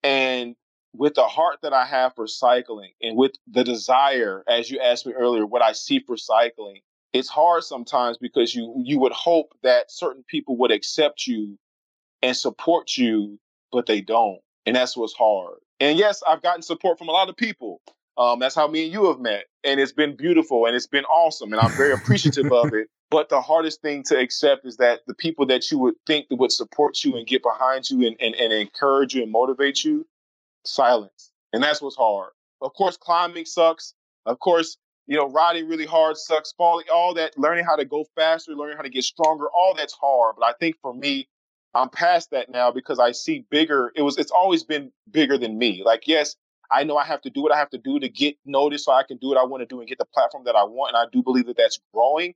And with the heart that I have for cycling and with the desire, as you asked me earlier, what I see for cycling, it's hard sometimes because you you would hope that certain people would accept you and support you, but they don't. And that's what's hard. And yes, I've gotten support from a lot of people. Um, that's how me and you have met. And it's been beautiful and it's been awesome. And I'm very [laughs] appreciative of it. But the hardest thing to accept is that the people that you would think that would support you and get behind you and, and, and encourage you and motivate you, silence. And that's what's hard. Of course, climbing sucks. Of course, you know, riding really hard sucks. Falling, all that, learning how to go faster, learning how to get stronger, all that's hard. But I think for me, I'm past that now because I see bigger. It was, it's always been bigger than me. Like, yes, I know I have to do what I have to do to get noticed so I can do what I want to do and get the platform that I want. And I do believe that that's growing.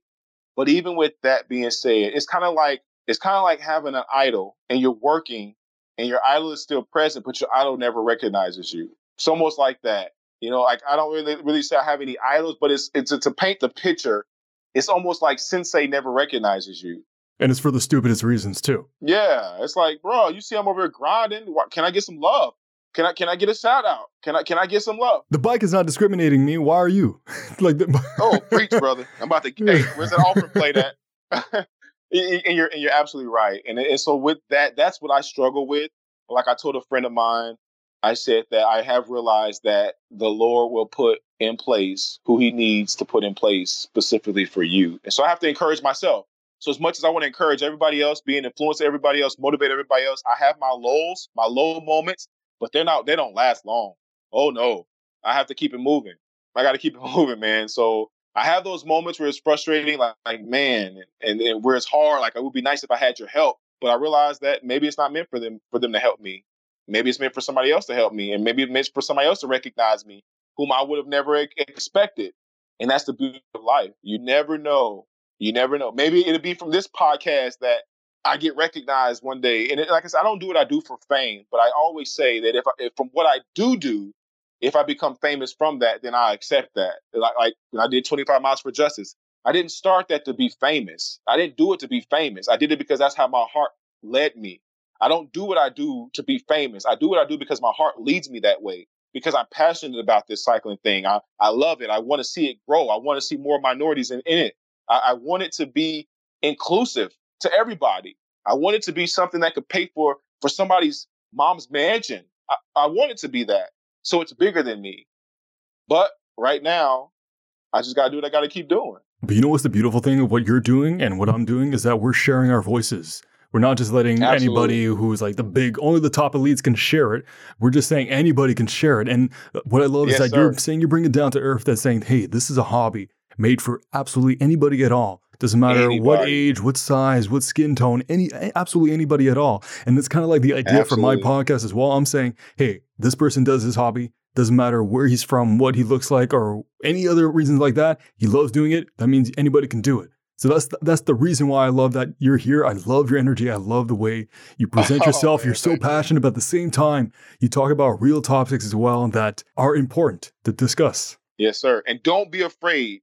But even with that being said, it's kind of like it's kind of like having an idol and you're working and your idol is still present, but your idol never recognizes you. It's almost like that. You know, like I don't really really say I have any idols, but it's it's to paint the picture. It's almost like Sensei never recognizes you. And it's for the stupidest reasons too. Yeah, it's like, bro, you see, I'm over here grinding. Can I get some love? Can I can I get a shout out? Can I can I get some love? The bike is not discriminating me. Why are you? [laughs] like the- Oh, preach, brother. I'm about to hey, [laughs] where's that offer play that? [laughs] and you're and you're absolutely right. And, and so with that, that's what I struggle with. Like I told a friend of mine, I said that I have realized that the Lord will put in place who he needs to put in place specifically for you. And so I have to encourage myself. So as much as I want to encourage everybody else, be an influence to everybody else, motivate everybody else, I have my lows, my low moments, but they're not they don't last long. Oh no. I have to keep it moving. I got to keep it [laughs] moving, man. So I have those moments where it's frustrating, like, like man, and, and where it's hard. Like it would be nice if I had your help. but I realized that maybe it's not meant for them for them to help me. Maybe it's meant for somebody else to help me, and maybe it's meant for somebody else to recognize me, whom I would have never expected. And that's the beauty of life. You never know. You never know. Maybe it'll be from this podcast that I get recognized one day. And it, like I said, I don't do what I do for fame, but I always say that if, I, if from what I do do, if I become famous from that, then I accept that. Like, like I did 25 Miles for Justice, I didn't start that to be famous. I didn't do it to be famous. I did it because that's how my heart led me. I don't do what I do to be famous. I do what I do because my heart leads me that way. Because I'm passionate about this cycling thing. I, I love it. I want to see it grow. I want to see more minorities in, in it. I, I want it to be inclusive to everybody. I want it to be something that could pay for for somebody's mom's mansion. I, I want it to be that. So it's bigger than me. But right now, I just gotta do what I gotta keep doing. But you know what's the beautiful thing of what you're doing and what I'm doing is that we're sharing our voices. We're not just letting Absolutely. anybody who's like the big, only the top elites can share it. We're just saying anybody can share it. And uh, what I love yes, is that sir. you're saying you bring it down to earth. That's saying, hey, this is a hobby made for absolutely anybody at all. Doesn't matter anybody. what age, what size, what skin tone, any absolutely anybody at all. And it's kind of like the idea absolutely. for my podcast as well. I'm saying, hey, this person does his hobby. Doesn't matter where he's from, what he looks like, or any other reasons like that. He loves doing it. That means anybody can do it. So that's the, that's the reason why I love that you're here. I love your energy. I love the way you [laughs] oh, present oh, yourself. You're so passionate, but at the same time, you talk about real topics as well that are important to discuss. Yes, sir. And don't be afraid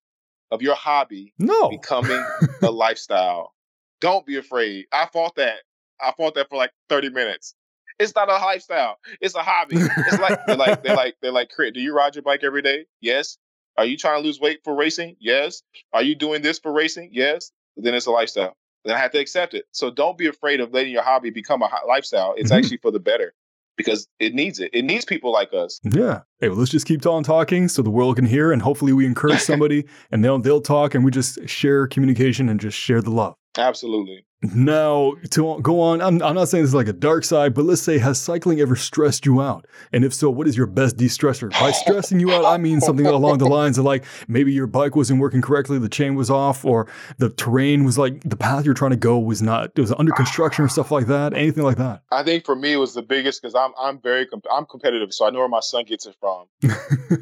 of your hobby no. becoming [laughs] a lifestyle. Don't be afraid. I fought that. I fought that for like 30 minutes. It's not a lifestyle. It's a hobby. It's like they're like they're like they're like Crit, Do you ride your bike every day? Yes. Are you trying to lose weight for racing? Yes. Are you doing this for racing? Yes. Then it's a lifestyle. Then I have to accept it. So don't be afraid of letting your hobby become a lifestyle. It's mm-hmm. actually for the better because it needs it. It needs people like us. Yeah. Hey, well, let's just keep on talking so the world can hear, and hopefully we encourage [laughs] somebody, and they'll they'll talk, and we just share communication and just share the love. Absolutely. Now, to go on, I'm, I'm not saying this is like a dark side, but let's say, has cycling ever stressed you out? And if so, what is your best de stressor? By stressing you out, I mean something along the lines of like maybe your bike wasn't working correctly, the chain was off, or the terrain was like the path you're trying to go was not, it was under construction or stuff like that, anything like that. I think for me, it was the biggest because I'm, I'm very, comp- I'm competitive, so I know where my son gets it from.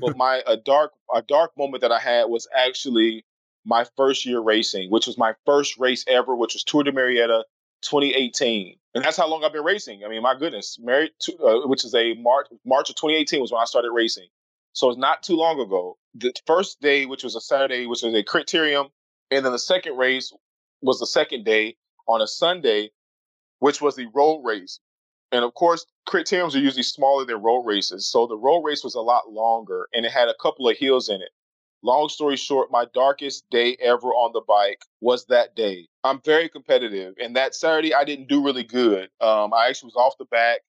but my, a dark, a dark moment that I had was actually my first year racing, which was my first race ever, which was Tour de Marietta 2018. And that's how long I've been racing. I mean, my goodness, to, uh, which is a March March of 2018 was when I started racing. So it's not too long ago. The first day, which was a Saturday, which was a criterium, and then the second race was the second day on a Sunday, which was the road race. And of course, criteriums are usually smaller than road races. So the road race was a lot longer and it had a couple of hills in it. Long story short, my darkest day ever on the bike was that day. I'm very competitive, and that Saturday I didn't do really good. Um, I actually was off the back.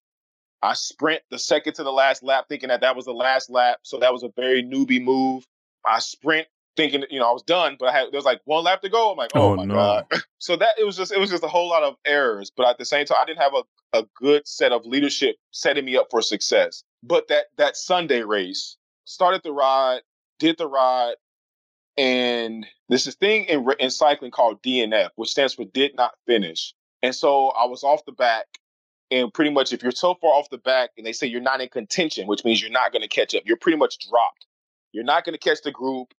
I sprint the second to the last lap, thinking that that was the last lap, so that was a very newbie move. I sprint thinking, you know, I was done, but I had there was like one lap to go. I'm like, oh, oh my no. god. [laughs] so that it was just it was just a whole lot of errors, but at the same time, I didn't have a, a good set of leadership setting me up for success. But that that Sunday race started the ride did the ride, and there's this thing in, in cycling called DNF, which stands for did not finish. And so I was off the back. And pretty much, if you're so far off the back and they say you're not in contention, which means you're not going to catch up, you're pretty much dropped. You're not going to catch the group.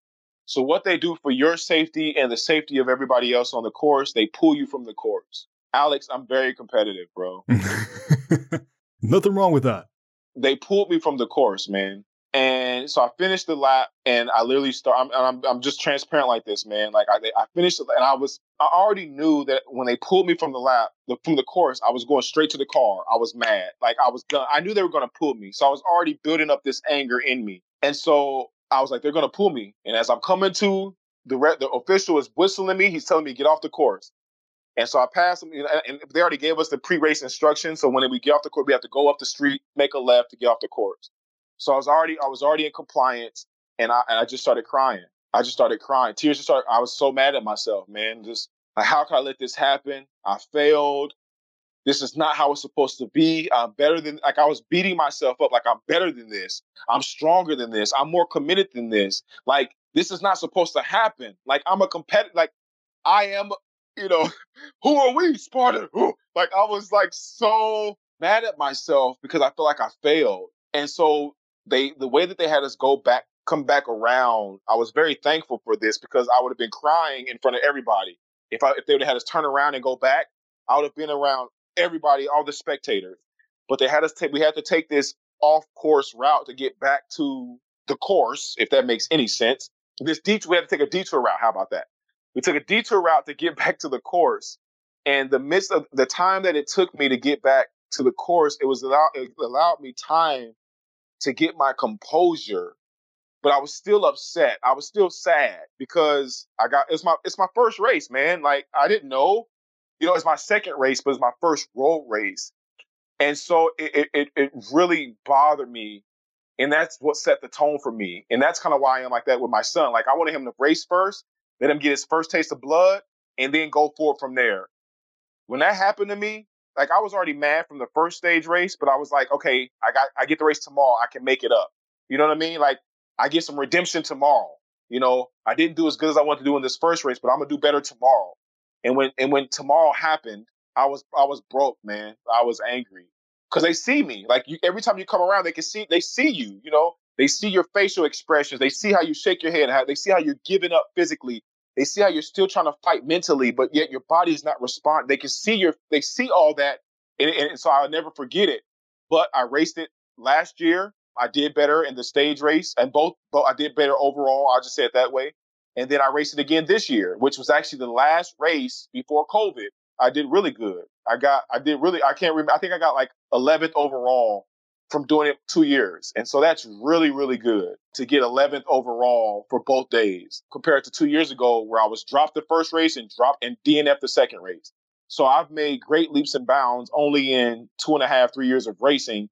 So, what they do for your safety and the safety of everybody else on the course, they pull you from the course. Alex, I'm very competitive, bro. [laughs] Nothing wrong with that. They pulled me from the course, man. And so I finished the lap, and I literally start. I'm, I'm, I'm just transparent like this, man. Like I, I finished, and I was, I already knew that when they pulled me from the lap, the, from the course, I was going straight to the car. I was mad, like I was done. I knew they were going to pull me, so I was already building up this anger in me. And so I was like, they're going to pull me. And as I'm coming to the re- the official is whistling me. He's telling me get off the course. And so I passed them, and they already gave us the pre-race instructions. So when we get off the court, we have to go up the street, make a left to get off the course. So I was already I was already in compliance, and I and I just started crying. I just started crying. Tears just started. I was so mad at myself, man. Just like how could I let this happen? I failed. This is not how it's supposed to be. I'm better than like I was beating myself up. Like I'm better than this. I'm stronger than this. I'm more committed than this. Like this is not supposed to happen. Like I'm a competitor. Like I am you know, [laughs] who are we, Sparta? Who? Like I was like so mad at myself because I feel like I failed. And so they the way that they had us go back come back around, I was very thankful for this because I would have been crying in front of everybody. If I if they would have had us turn around and go back, I would have been around everybody, all the spectators. But they had us take we had to take this off course route to get back to the course, if that makes any sense. This detour we had to take a detour route. How about that? We took a detour route to get [laughs] back to the course. And the midst of the time that it took me to get back to the course, it was allowed it allowed me time to get my composure but I was still upset. I was still sad because I got it's my it's my first race, man. Like I didn't know, you know, it's my second race, but it's my first road race, and so it it it really bothered me, and that's what set the tone for me, and that's kind of why I am like that with my son. Like I wanted him to race first, let him get his first taste of blood, and then go forward from there. When that happened to me, like I was already mad from the first stage race, but I was like, okay, I got I get the race tomorrow, I can make it up. You know what I mean? Like I get some redemption tomorrow. You know, I didn't do as good as I wanted to do in this first race, but I'm gonna do better tomorrow. And when and when tomorrow happened, I was I was broke, man. I was angry because they see me. Like you, every time you come around, they can see they see you. You know, they see your facial expressions. They see how you shake your head. How they see how you're giving up physically. They see how you're still trying to fight mentally, but yet your body is not responding. They can see your they see all that, and, and so I'll never forget it. But I raced it last year I did better in the stage race, and both, both I did better overall. I'll just say it that way. And then I raced it again this year, which was actually the last race before COVID. I did really good. I got, I did really, I can't remember. I think I got like 11th overall from doing it two years. And so that's really, really good to get 11th overall for both days compared to two years ago where I was dropped the first race and dropped and DNF the second race. So I've made great leaps and bounds only in two and a half, three years of racing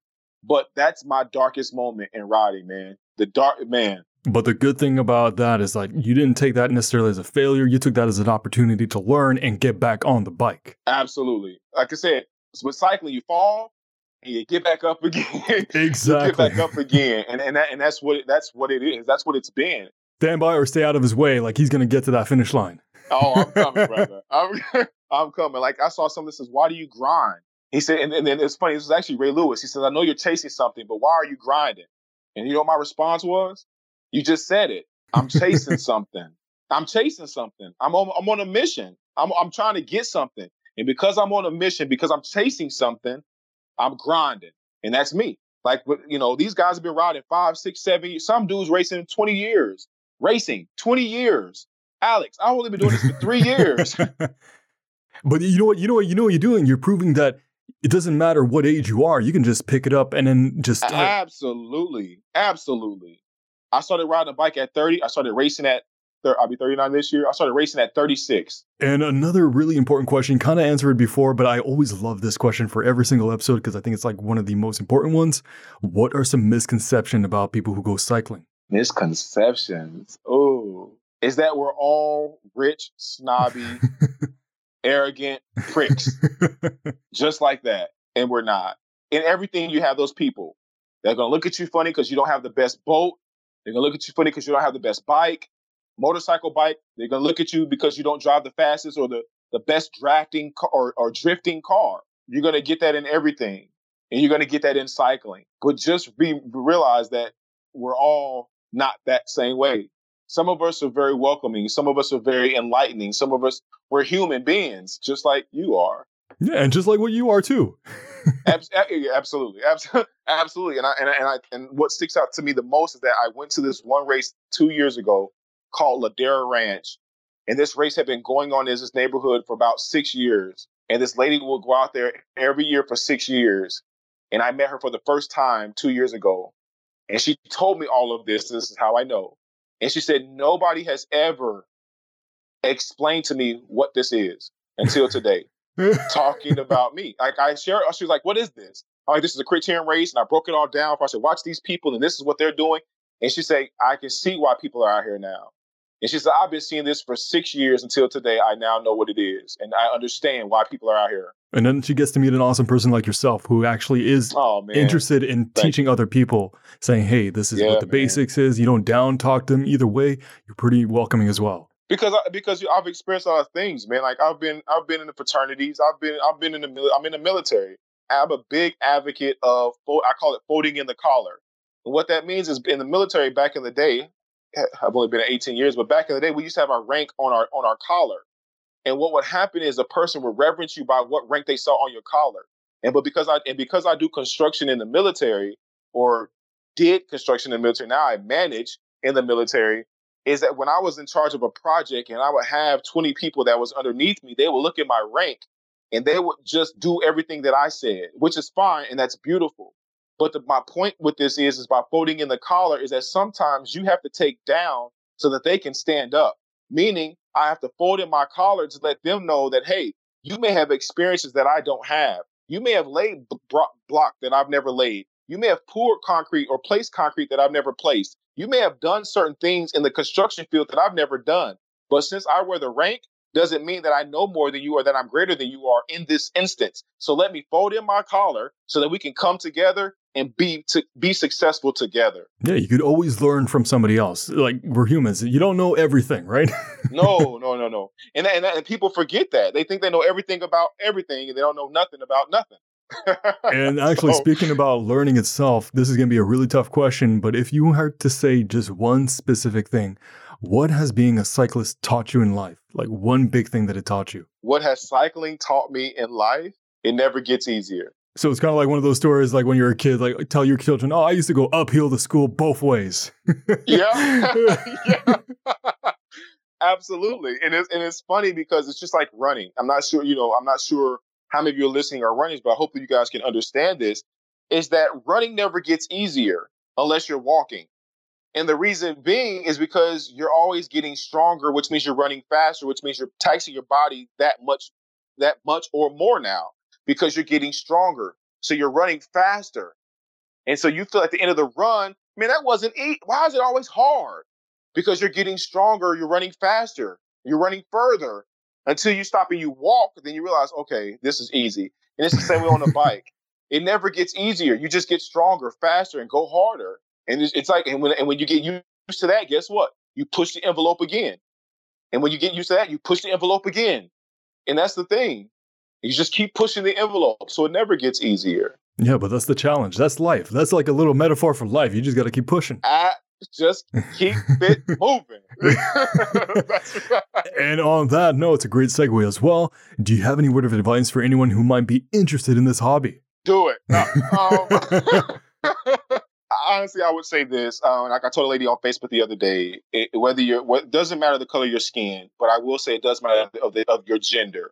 but that's my darkest moment in riding, man. The dark man. But the good thing about that is like you didn't take that necessarily as a failure. You took that as an opportunity to learn and get back on the bike. Absolutely. Like I said, with cycling, you fall get back up again. [laughs] Exactly. get back up [laughs] again, and and that, and that's what that's what it is. That's what it's been. Stand by or stay out of his way. Like he's gonna get to that finish line. oh, I'm coming, [laughs] brother. I'm, I'm coming. Like I saw something that says, "Why do you grind?" He said, and, and then it's funny. This was actually Ray Lewis. He says, "I know you're chasing something, but why are you grinding?" And you know what my response was? You just said it. I'm chasing something. I'm chasing something. I'm on, I'm on a mission. I'm, I'm trying to get something. And because I'm on a mission, because I'm chasing something, I'm grinding. And that's me. Like, you know, these guys have been riding five, six, seven years. Some dudes racing 20 years. Racing 20 years. Alex, I've only been doing this for three years. [laughs] but you know what? You know what? You know what you're doing? You're proving that it doesn't matter what age you are. You can just pick it up and then just start. Absolutely. Absolutely. I started riding a bike at 30. I started racing at I'll be 39 this year. I started racing at 36. And another really important question, kind of answered before, but I always love this question for every single episode because I think it's like one of the most important ones. What are some misconceptions about people who go cycling? Misconceptions. Oh, is that we're all rich, snobby, [laughs] arrogant pricks, [laughs] just like that. And we're not. In everything, you have those people. They're going to look at you funny because you don't have the best boat. They're going to look at you funny because you don't have the best bike, motorcycle bike. They're going to look at you because you don't drive the fastest or the, the best drafting car or, or drifting car. You're going to get that in everything. And you're going to get that in cycling. But just be realize that we're all not that same way. Some of us are very welcoming. Some of us are very enlightening. Some of us, we're human beings, just like you are. Yeah, and just like what you are too. [laughs] Eh, absolutely, [laughs] absolutely. And I, and I, and I, and what sticks out to me the most is that I went to this one race two years ago called Ladera Ranch, and this race had been going on in this neighborhood for about six years. And this lady will go out there every year for six years. And I met her for the first time two years ago, and she told me all of this. This is how I know. And she said, nobody has ever explained to me what this is until today, [laughs] talking about me. Like I share, she was like, what is this? I'm like, this is a criterium race. And I broke it all down. I said, watch these people and this is what they're doing. And she said, I can see why people are out here now. And she said, I've been seeing this for six years until today. I now know what it is. And I understand why people are out here. And then she gets to meet an awesome person like yourself who actually is oh, interested in Thank teaching you. other people, saying, hey, this is yeah, what the man. basics is. You don't down talk them either way. You're pretty welcoming as well. Because I, because I've experienced a lot of things, man. Like I've been I've been in the fraternities. I've been I've been in the I'm in the military. I'm a big advocate of I call it folding in the collar. And what that means is in the military back in the day, I've only been 18 years, but back in the day we used to have our rank on our on our collar. And what would happen is a person would reverence you by what rank they saw on your collar. And but because I and because I do construction in the military or did construction in the military, now I manage in the military, is that when I was in charge of a project and I would have 20 people that was underneath me, they would look at my rank and they would just do everything that I said, which is fine and that's beautiful. But the, my point with this is, is by folding in the collar is that sometimes you have to take down so that they can stand up. Meaning, I have to fold in my collar to let them know that, hey, you may have experiences that I don't have. You may have laid block that I've never laid. You may have poured concrete or placed concrete that I've never placed. You may have done certain things in the construction field that I've never done. But since I wear the rank, doesn't mean that I know more than you or that I'm greater than you are in this instance. So let me fold in my collar so that we can come together and be to be successful together. Yeah, you could always learn from somebody else. Like we're humans, you don't know everything, right? [laughs] no, no, no, no. And, and and people forget that they think they know everything about everything, and they don't know nothing about nothing. [laughs] and actually, so, speaking about learning itself, this is going to be a really tough question. But if you had to say just one specific thing, what has being a cyclist taught you in life? Like one big thing that it taught you? What has cycling taught me in life? It never gets easier. So it's kind of like one of those stories, like when you're a kid, like tell your children, "Oh, I used to go uphill to school both ways." [laughs] yeah, [laughs] yeah. [laughs] absolutely. And it's and it's funny because it's just like running. I'm not sure, you know, I'm not sure how many of you are listening are runners, but I hope that you guys can understand this. Is that running never gets easier unless you're walking. And the reason being is because you're always getting stronger, which means you're running faster, which means you're taxing your body that much, that much or more now because you're getting stronger. So you're running faster. And so you feel at the end of the run, man, that wasn't easy. Why is it always hard? Because you're getting stronger, you're running faster, you're running further until you stop and you walk. Then you realize, okay, this is easy. And it's the same way on a [laughs] bike. It never gets easier. You just get stronger, faster, and go harder. And it's, it's like, and when, and when you get used to that, guess what? You push the envelope again. And when you get used to that, you push the envelope again. And that's the thing. You just keep pushing the envelope so it never gets easier. Yeah, but that's the challenge. That's life. That's like a little metaphor for life. You just got to keep pushing. I just keep it [laughs] moving. [laughs] and on that note, it's a great segue as well. Do you have any word of advice for anyone who might be interested in this hobby? Do it. um, [laughs] honestly, I would say this. Um, like I told a lady on Facebook the other day, it, whether you're, what doesn't matter the color of your skin, but I will say it does matter of, the, of your gender.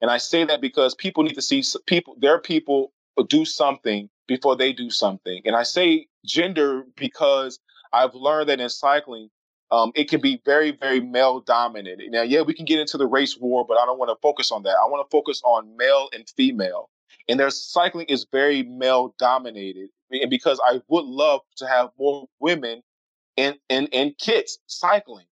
And I say that because people need to see people, their people do something before they do something. And I say gender because I've learned that in cycling, um, it can be very, very male dominated. Now, yeah, we can get into the race war, but I don't want to focus on that. I want to focus on male and female. And their cycling is very male dominated. And because I would love to have more women in, in, in kits cycling.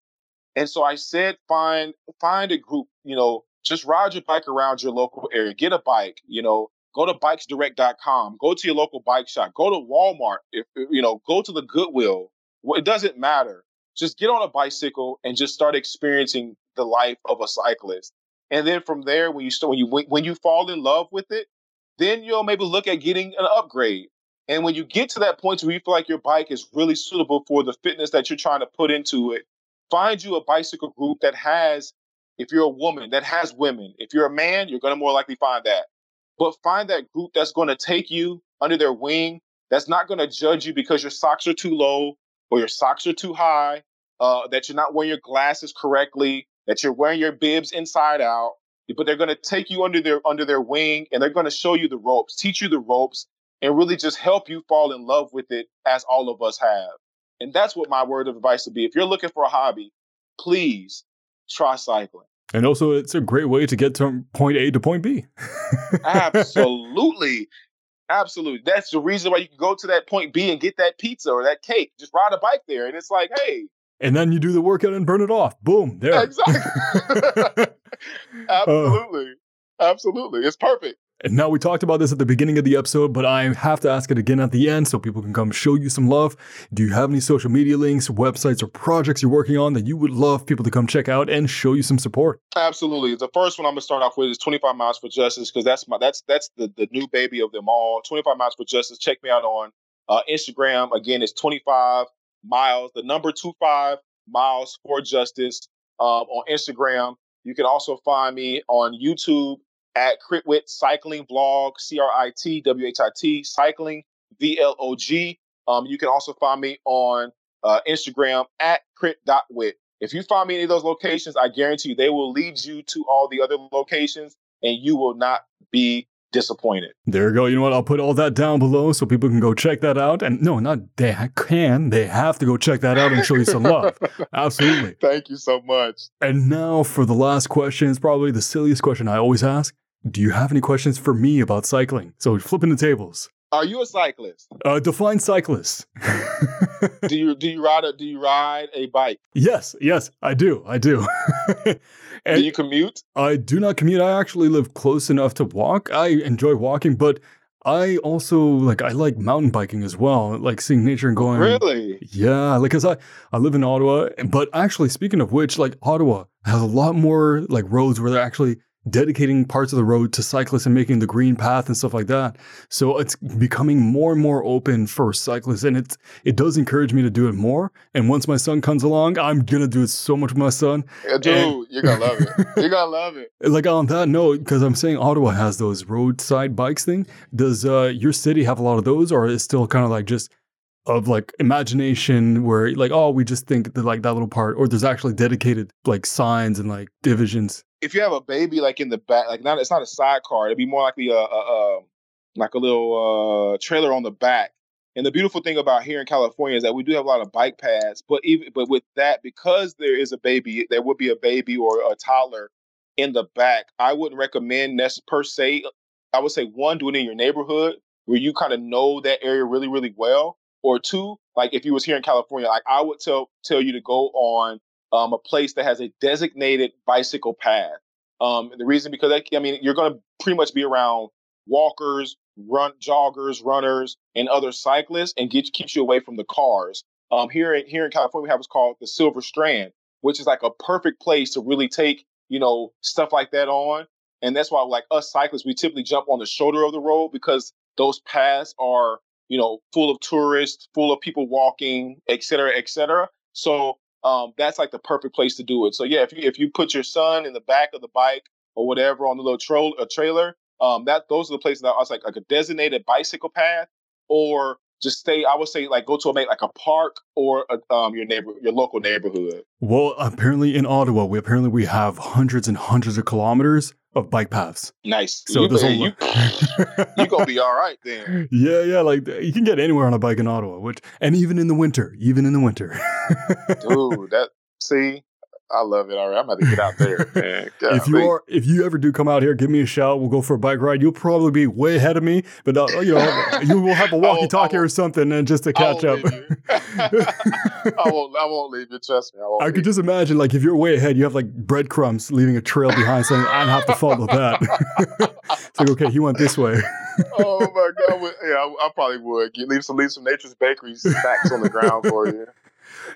And so I said, find, find a group, you know, just ride your bike around your local area. Get a bike, you know, go to bikesdirect.com, go to your local bike shop, go to Walmart, if you know, go to the Goodwill. It doesn't matter. Just get on a bicycle and just start experiencing the life of a cyclist. And then from there, when you start, when you when you fall in love with it, then you'll maybe look at getting an upgrade. And when you get to that point where you feel like your bike is really suitable for the fitness that you're trying to put into it, find you a bicycle group that has if you're a woman that has women, if you're a man, you're going to more likely find that. But find that group that's going to take you under their wing, that's not going to judge you because your socks are too low or your socks are too high, uh, that you're not wearing your glasses correctly, that you're wearing your bibs inside out. But they're going to take you under their under their wing and they're going to show you the ropes, teach you the ropes, and really just help you fall in love with it as all of us have. And that's what my word of advice would be. If you're looking for a hobby, please try cycling. And also, it's a great way to get from point A to point B. [laughs] Absolutely. Absolutely. That's the reason why you can go to that point B and get that pizza or that cake. Just ride a bike there. And it's like, hey. And then you do the workout and burn it off. Boom. There. Exactly. [laughs] [laughs] Absolutely. Uh, Absolutely. It's perfect. And now we talked about this at the beginning of the episode, but I have to ask it again at the end so people can come show you some love. Do you have any social media links, websites, or projects you're working on that you would love people to come check out and show you some support? Absolutely. The first one I'm gonna start off with is 25 Miles for Justice because that's my that's that's the, the new baby of them all. 25 Miles for Justice. Check me out on uh, Instagram. Again, it's 25 miles, the number 25 miles for justice um, on Instagram. You can also find me on YouTube at CritWhit Cycling Vlog, C R I T W H I T, Cycling V L O G. Um, you can also find me on uh, Instagram at crit.whit. If you find me any of those locations, I guarantee you they will lead you to all the other locations and you will not be disappointed. There you go. You know what? I'll put all that down below so people can go check that out. And no, not they can, they have to go check that out and show you some love. [laughs] Absolutely. Thank you so much. And now for the last question. It's probably the silliest question I always ask. Do you have any questions for me about cycling? So flipping the tables. Are you a cyclist? Uh, define cyclist. [laughs] do you do you ride a do you ride a bike? Yes, yes, I do. I do. [laughs] And do you commute? I do not commute. I actually live close enough to walk. I enjoy walking, but I also like I like mountain biking as well, like seeing nature and going. Really? Yeah, like cause I I live in Ottawa, but actually speaking of which, like Ottawa has a lot more like roads where they're actually dedicating parts of the road to cyclists and making the green path and stuff like that. So it's becoming more and more open for cyclists and it's it does encourage me to do it more. And once my son comes along, I'm gonna do it so much with my son. Yeah, dude, and, you're gonna love it. [laughs] You're gonna love it. Like on that note, because I'm saying Ottawa has those roadside bikes thing. Does uh, your city have a lot of those or is still kind of like just of like imagination where like oh we just think that like that little part or there's actually dedicated like signs and like divisions if you have a baby like in the back, like not it's not a sidecar. It'd be more likely a, a, a like a little uh, trailer on the back. And the beautiful thing about here in California is that we do have a lot of bike paths. But even but with that, because there is a baby, there would be a baby or a toddler in the back. I wouldn't recommend this per se. I would say one, do it in your neighborhood where you kind of know that area really, really well. Or two, like if you was here in California, like I would tell tell you to go on um, a place that has a designated bicycle path. Um, the reason because I, I mean you're going to pretty much be around walkers, run joggers, runners, and other cyclists, and get keeps you away from the cars. Um, here in here in California, we have what's called the Silver Strand, which is like a perfect place to really take you know stuff like that on. And that's why, like us cyclists, we typically jump on the shoulder of the road because those paths are you know full of tourists, full of people walking, et cetera, et cetera. So um, that's like the perfect place to do it. So yeah, if you if you put your son in the back of the bike or whatever on the little tro- a trailer, um, that those are the places that I was like like a designated bicycle path, or just stay. I would say like go to a like a park or a, um, your neighbor your local neighborhood. Well, apparently in Ottawa, we apparently we have hundreds and hundreds of kilometers of bike paths. Nice. So you, there's a you, you gonna be all right then. [laughs] Yeah, yeah. Like you can get anywhere on a bike in Ottawa, which and even in the winter, even in the winter. [laughs] Dude, that see, I love it already. I'm about to get out there, [laughs] man. if you are, if you ever do come out here, give me a shout. We'll go for a bike ride. You'll probably be way ahead of me, but uh, you know, [laughs] you will have a walkie-talkie or something, and just to catch up. [laughs] I won't. I won't leave you. Trust me. I, I could just imagine, like, if you're way ahead, you have like breadcrumbs leaving a trail behind, saying, "I have to follow that." it's like, okay, he went this way. oh my god! Yeah, I, I probably would. You leave some, leave some Nature's Bakery snacks on the ground for you.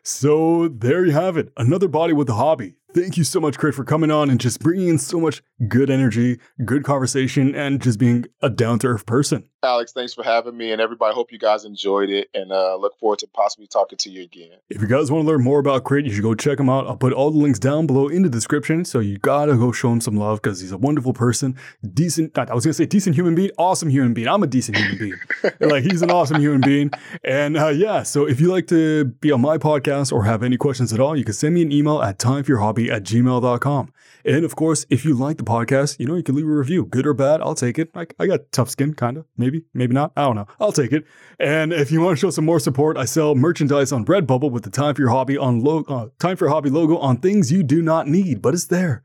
So there you have it. Another body with a hobby. Thank you so much, Crit, for coming on and just bringing in so much good energy, good conversation, and just being a down to earth person. Alex, thanks for having me, and everybody. Hope you guys enjoyed it, and uh, look forward to possibly talking to you again. If you guys want to learn more about Crit, you should go check him out. I'll put all the links down below in the description, so you gotta go show him some love because he's a wonderful person, decent. I was gonna say decent human being, awesome human being. I'm a decent human being. [laughs] like he's an awesome human being, and uh, yeah. So if you like to be on my podcast or have any questions at all, you can send me an email at timeforyourhobby at gmail.com. And of course, if you like the podcast, you know, you can leave a review, good or bad. I'll take it. I, I got tough skin, kind of, maybe, maybe not. I don't know. I'll take it. And if you want to show some more support, I sell merchandise on Redbubble with the Time for Your Hobby on lo- uh, Time for Your Hobby logo on things you do not need, but it's there.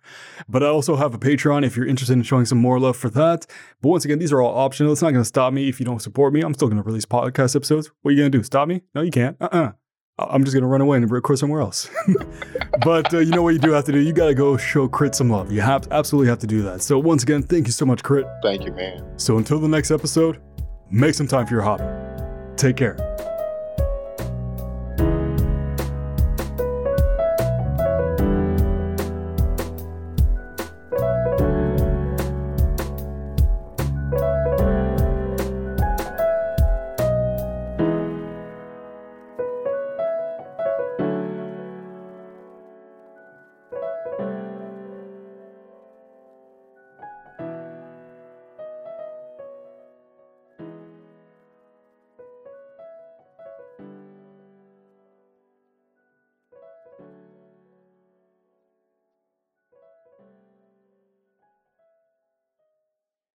But I also have a Patreon if you're interested in showing some more love for that. But once again, these are all optional. It's not going to stop me if you don't support me. I'm still going to release podcast episodes. What are you going to do? Stop me? No, you can't. Uh uh-uh. I'm just gonna run away and record somewhere else. [laughs] but uh, you know what you do have to do? You gotta go show Crit some love. You have absolutely have to do that. So once again, thank you so much, Crit. Thank you, man. So until the next episode, make some time for your hobby. Take care.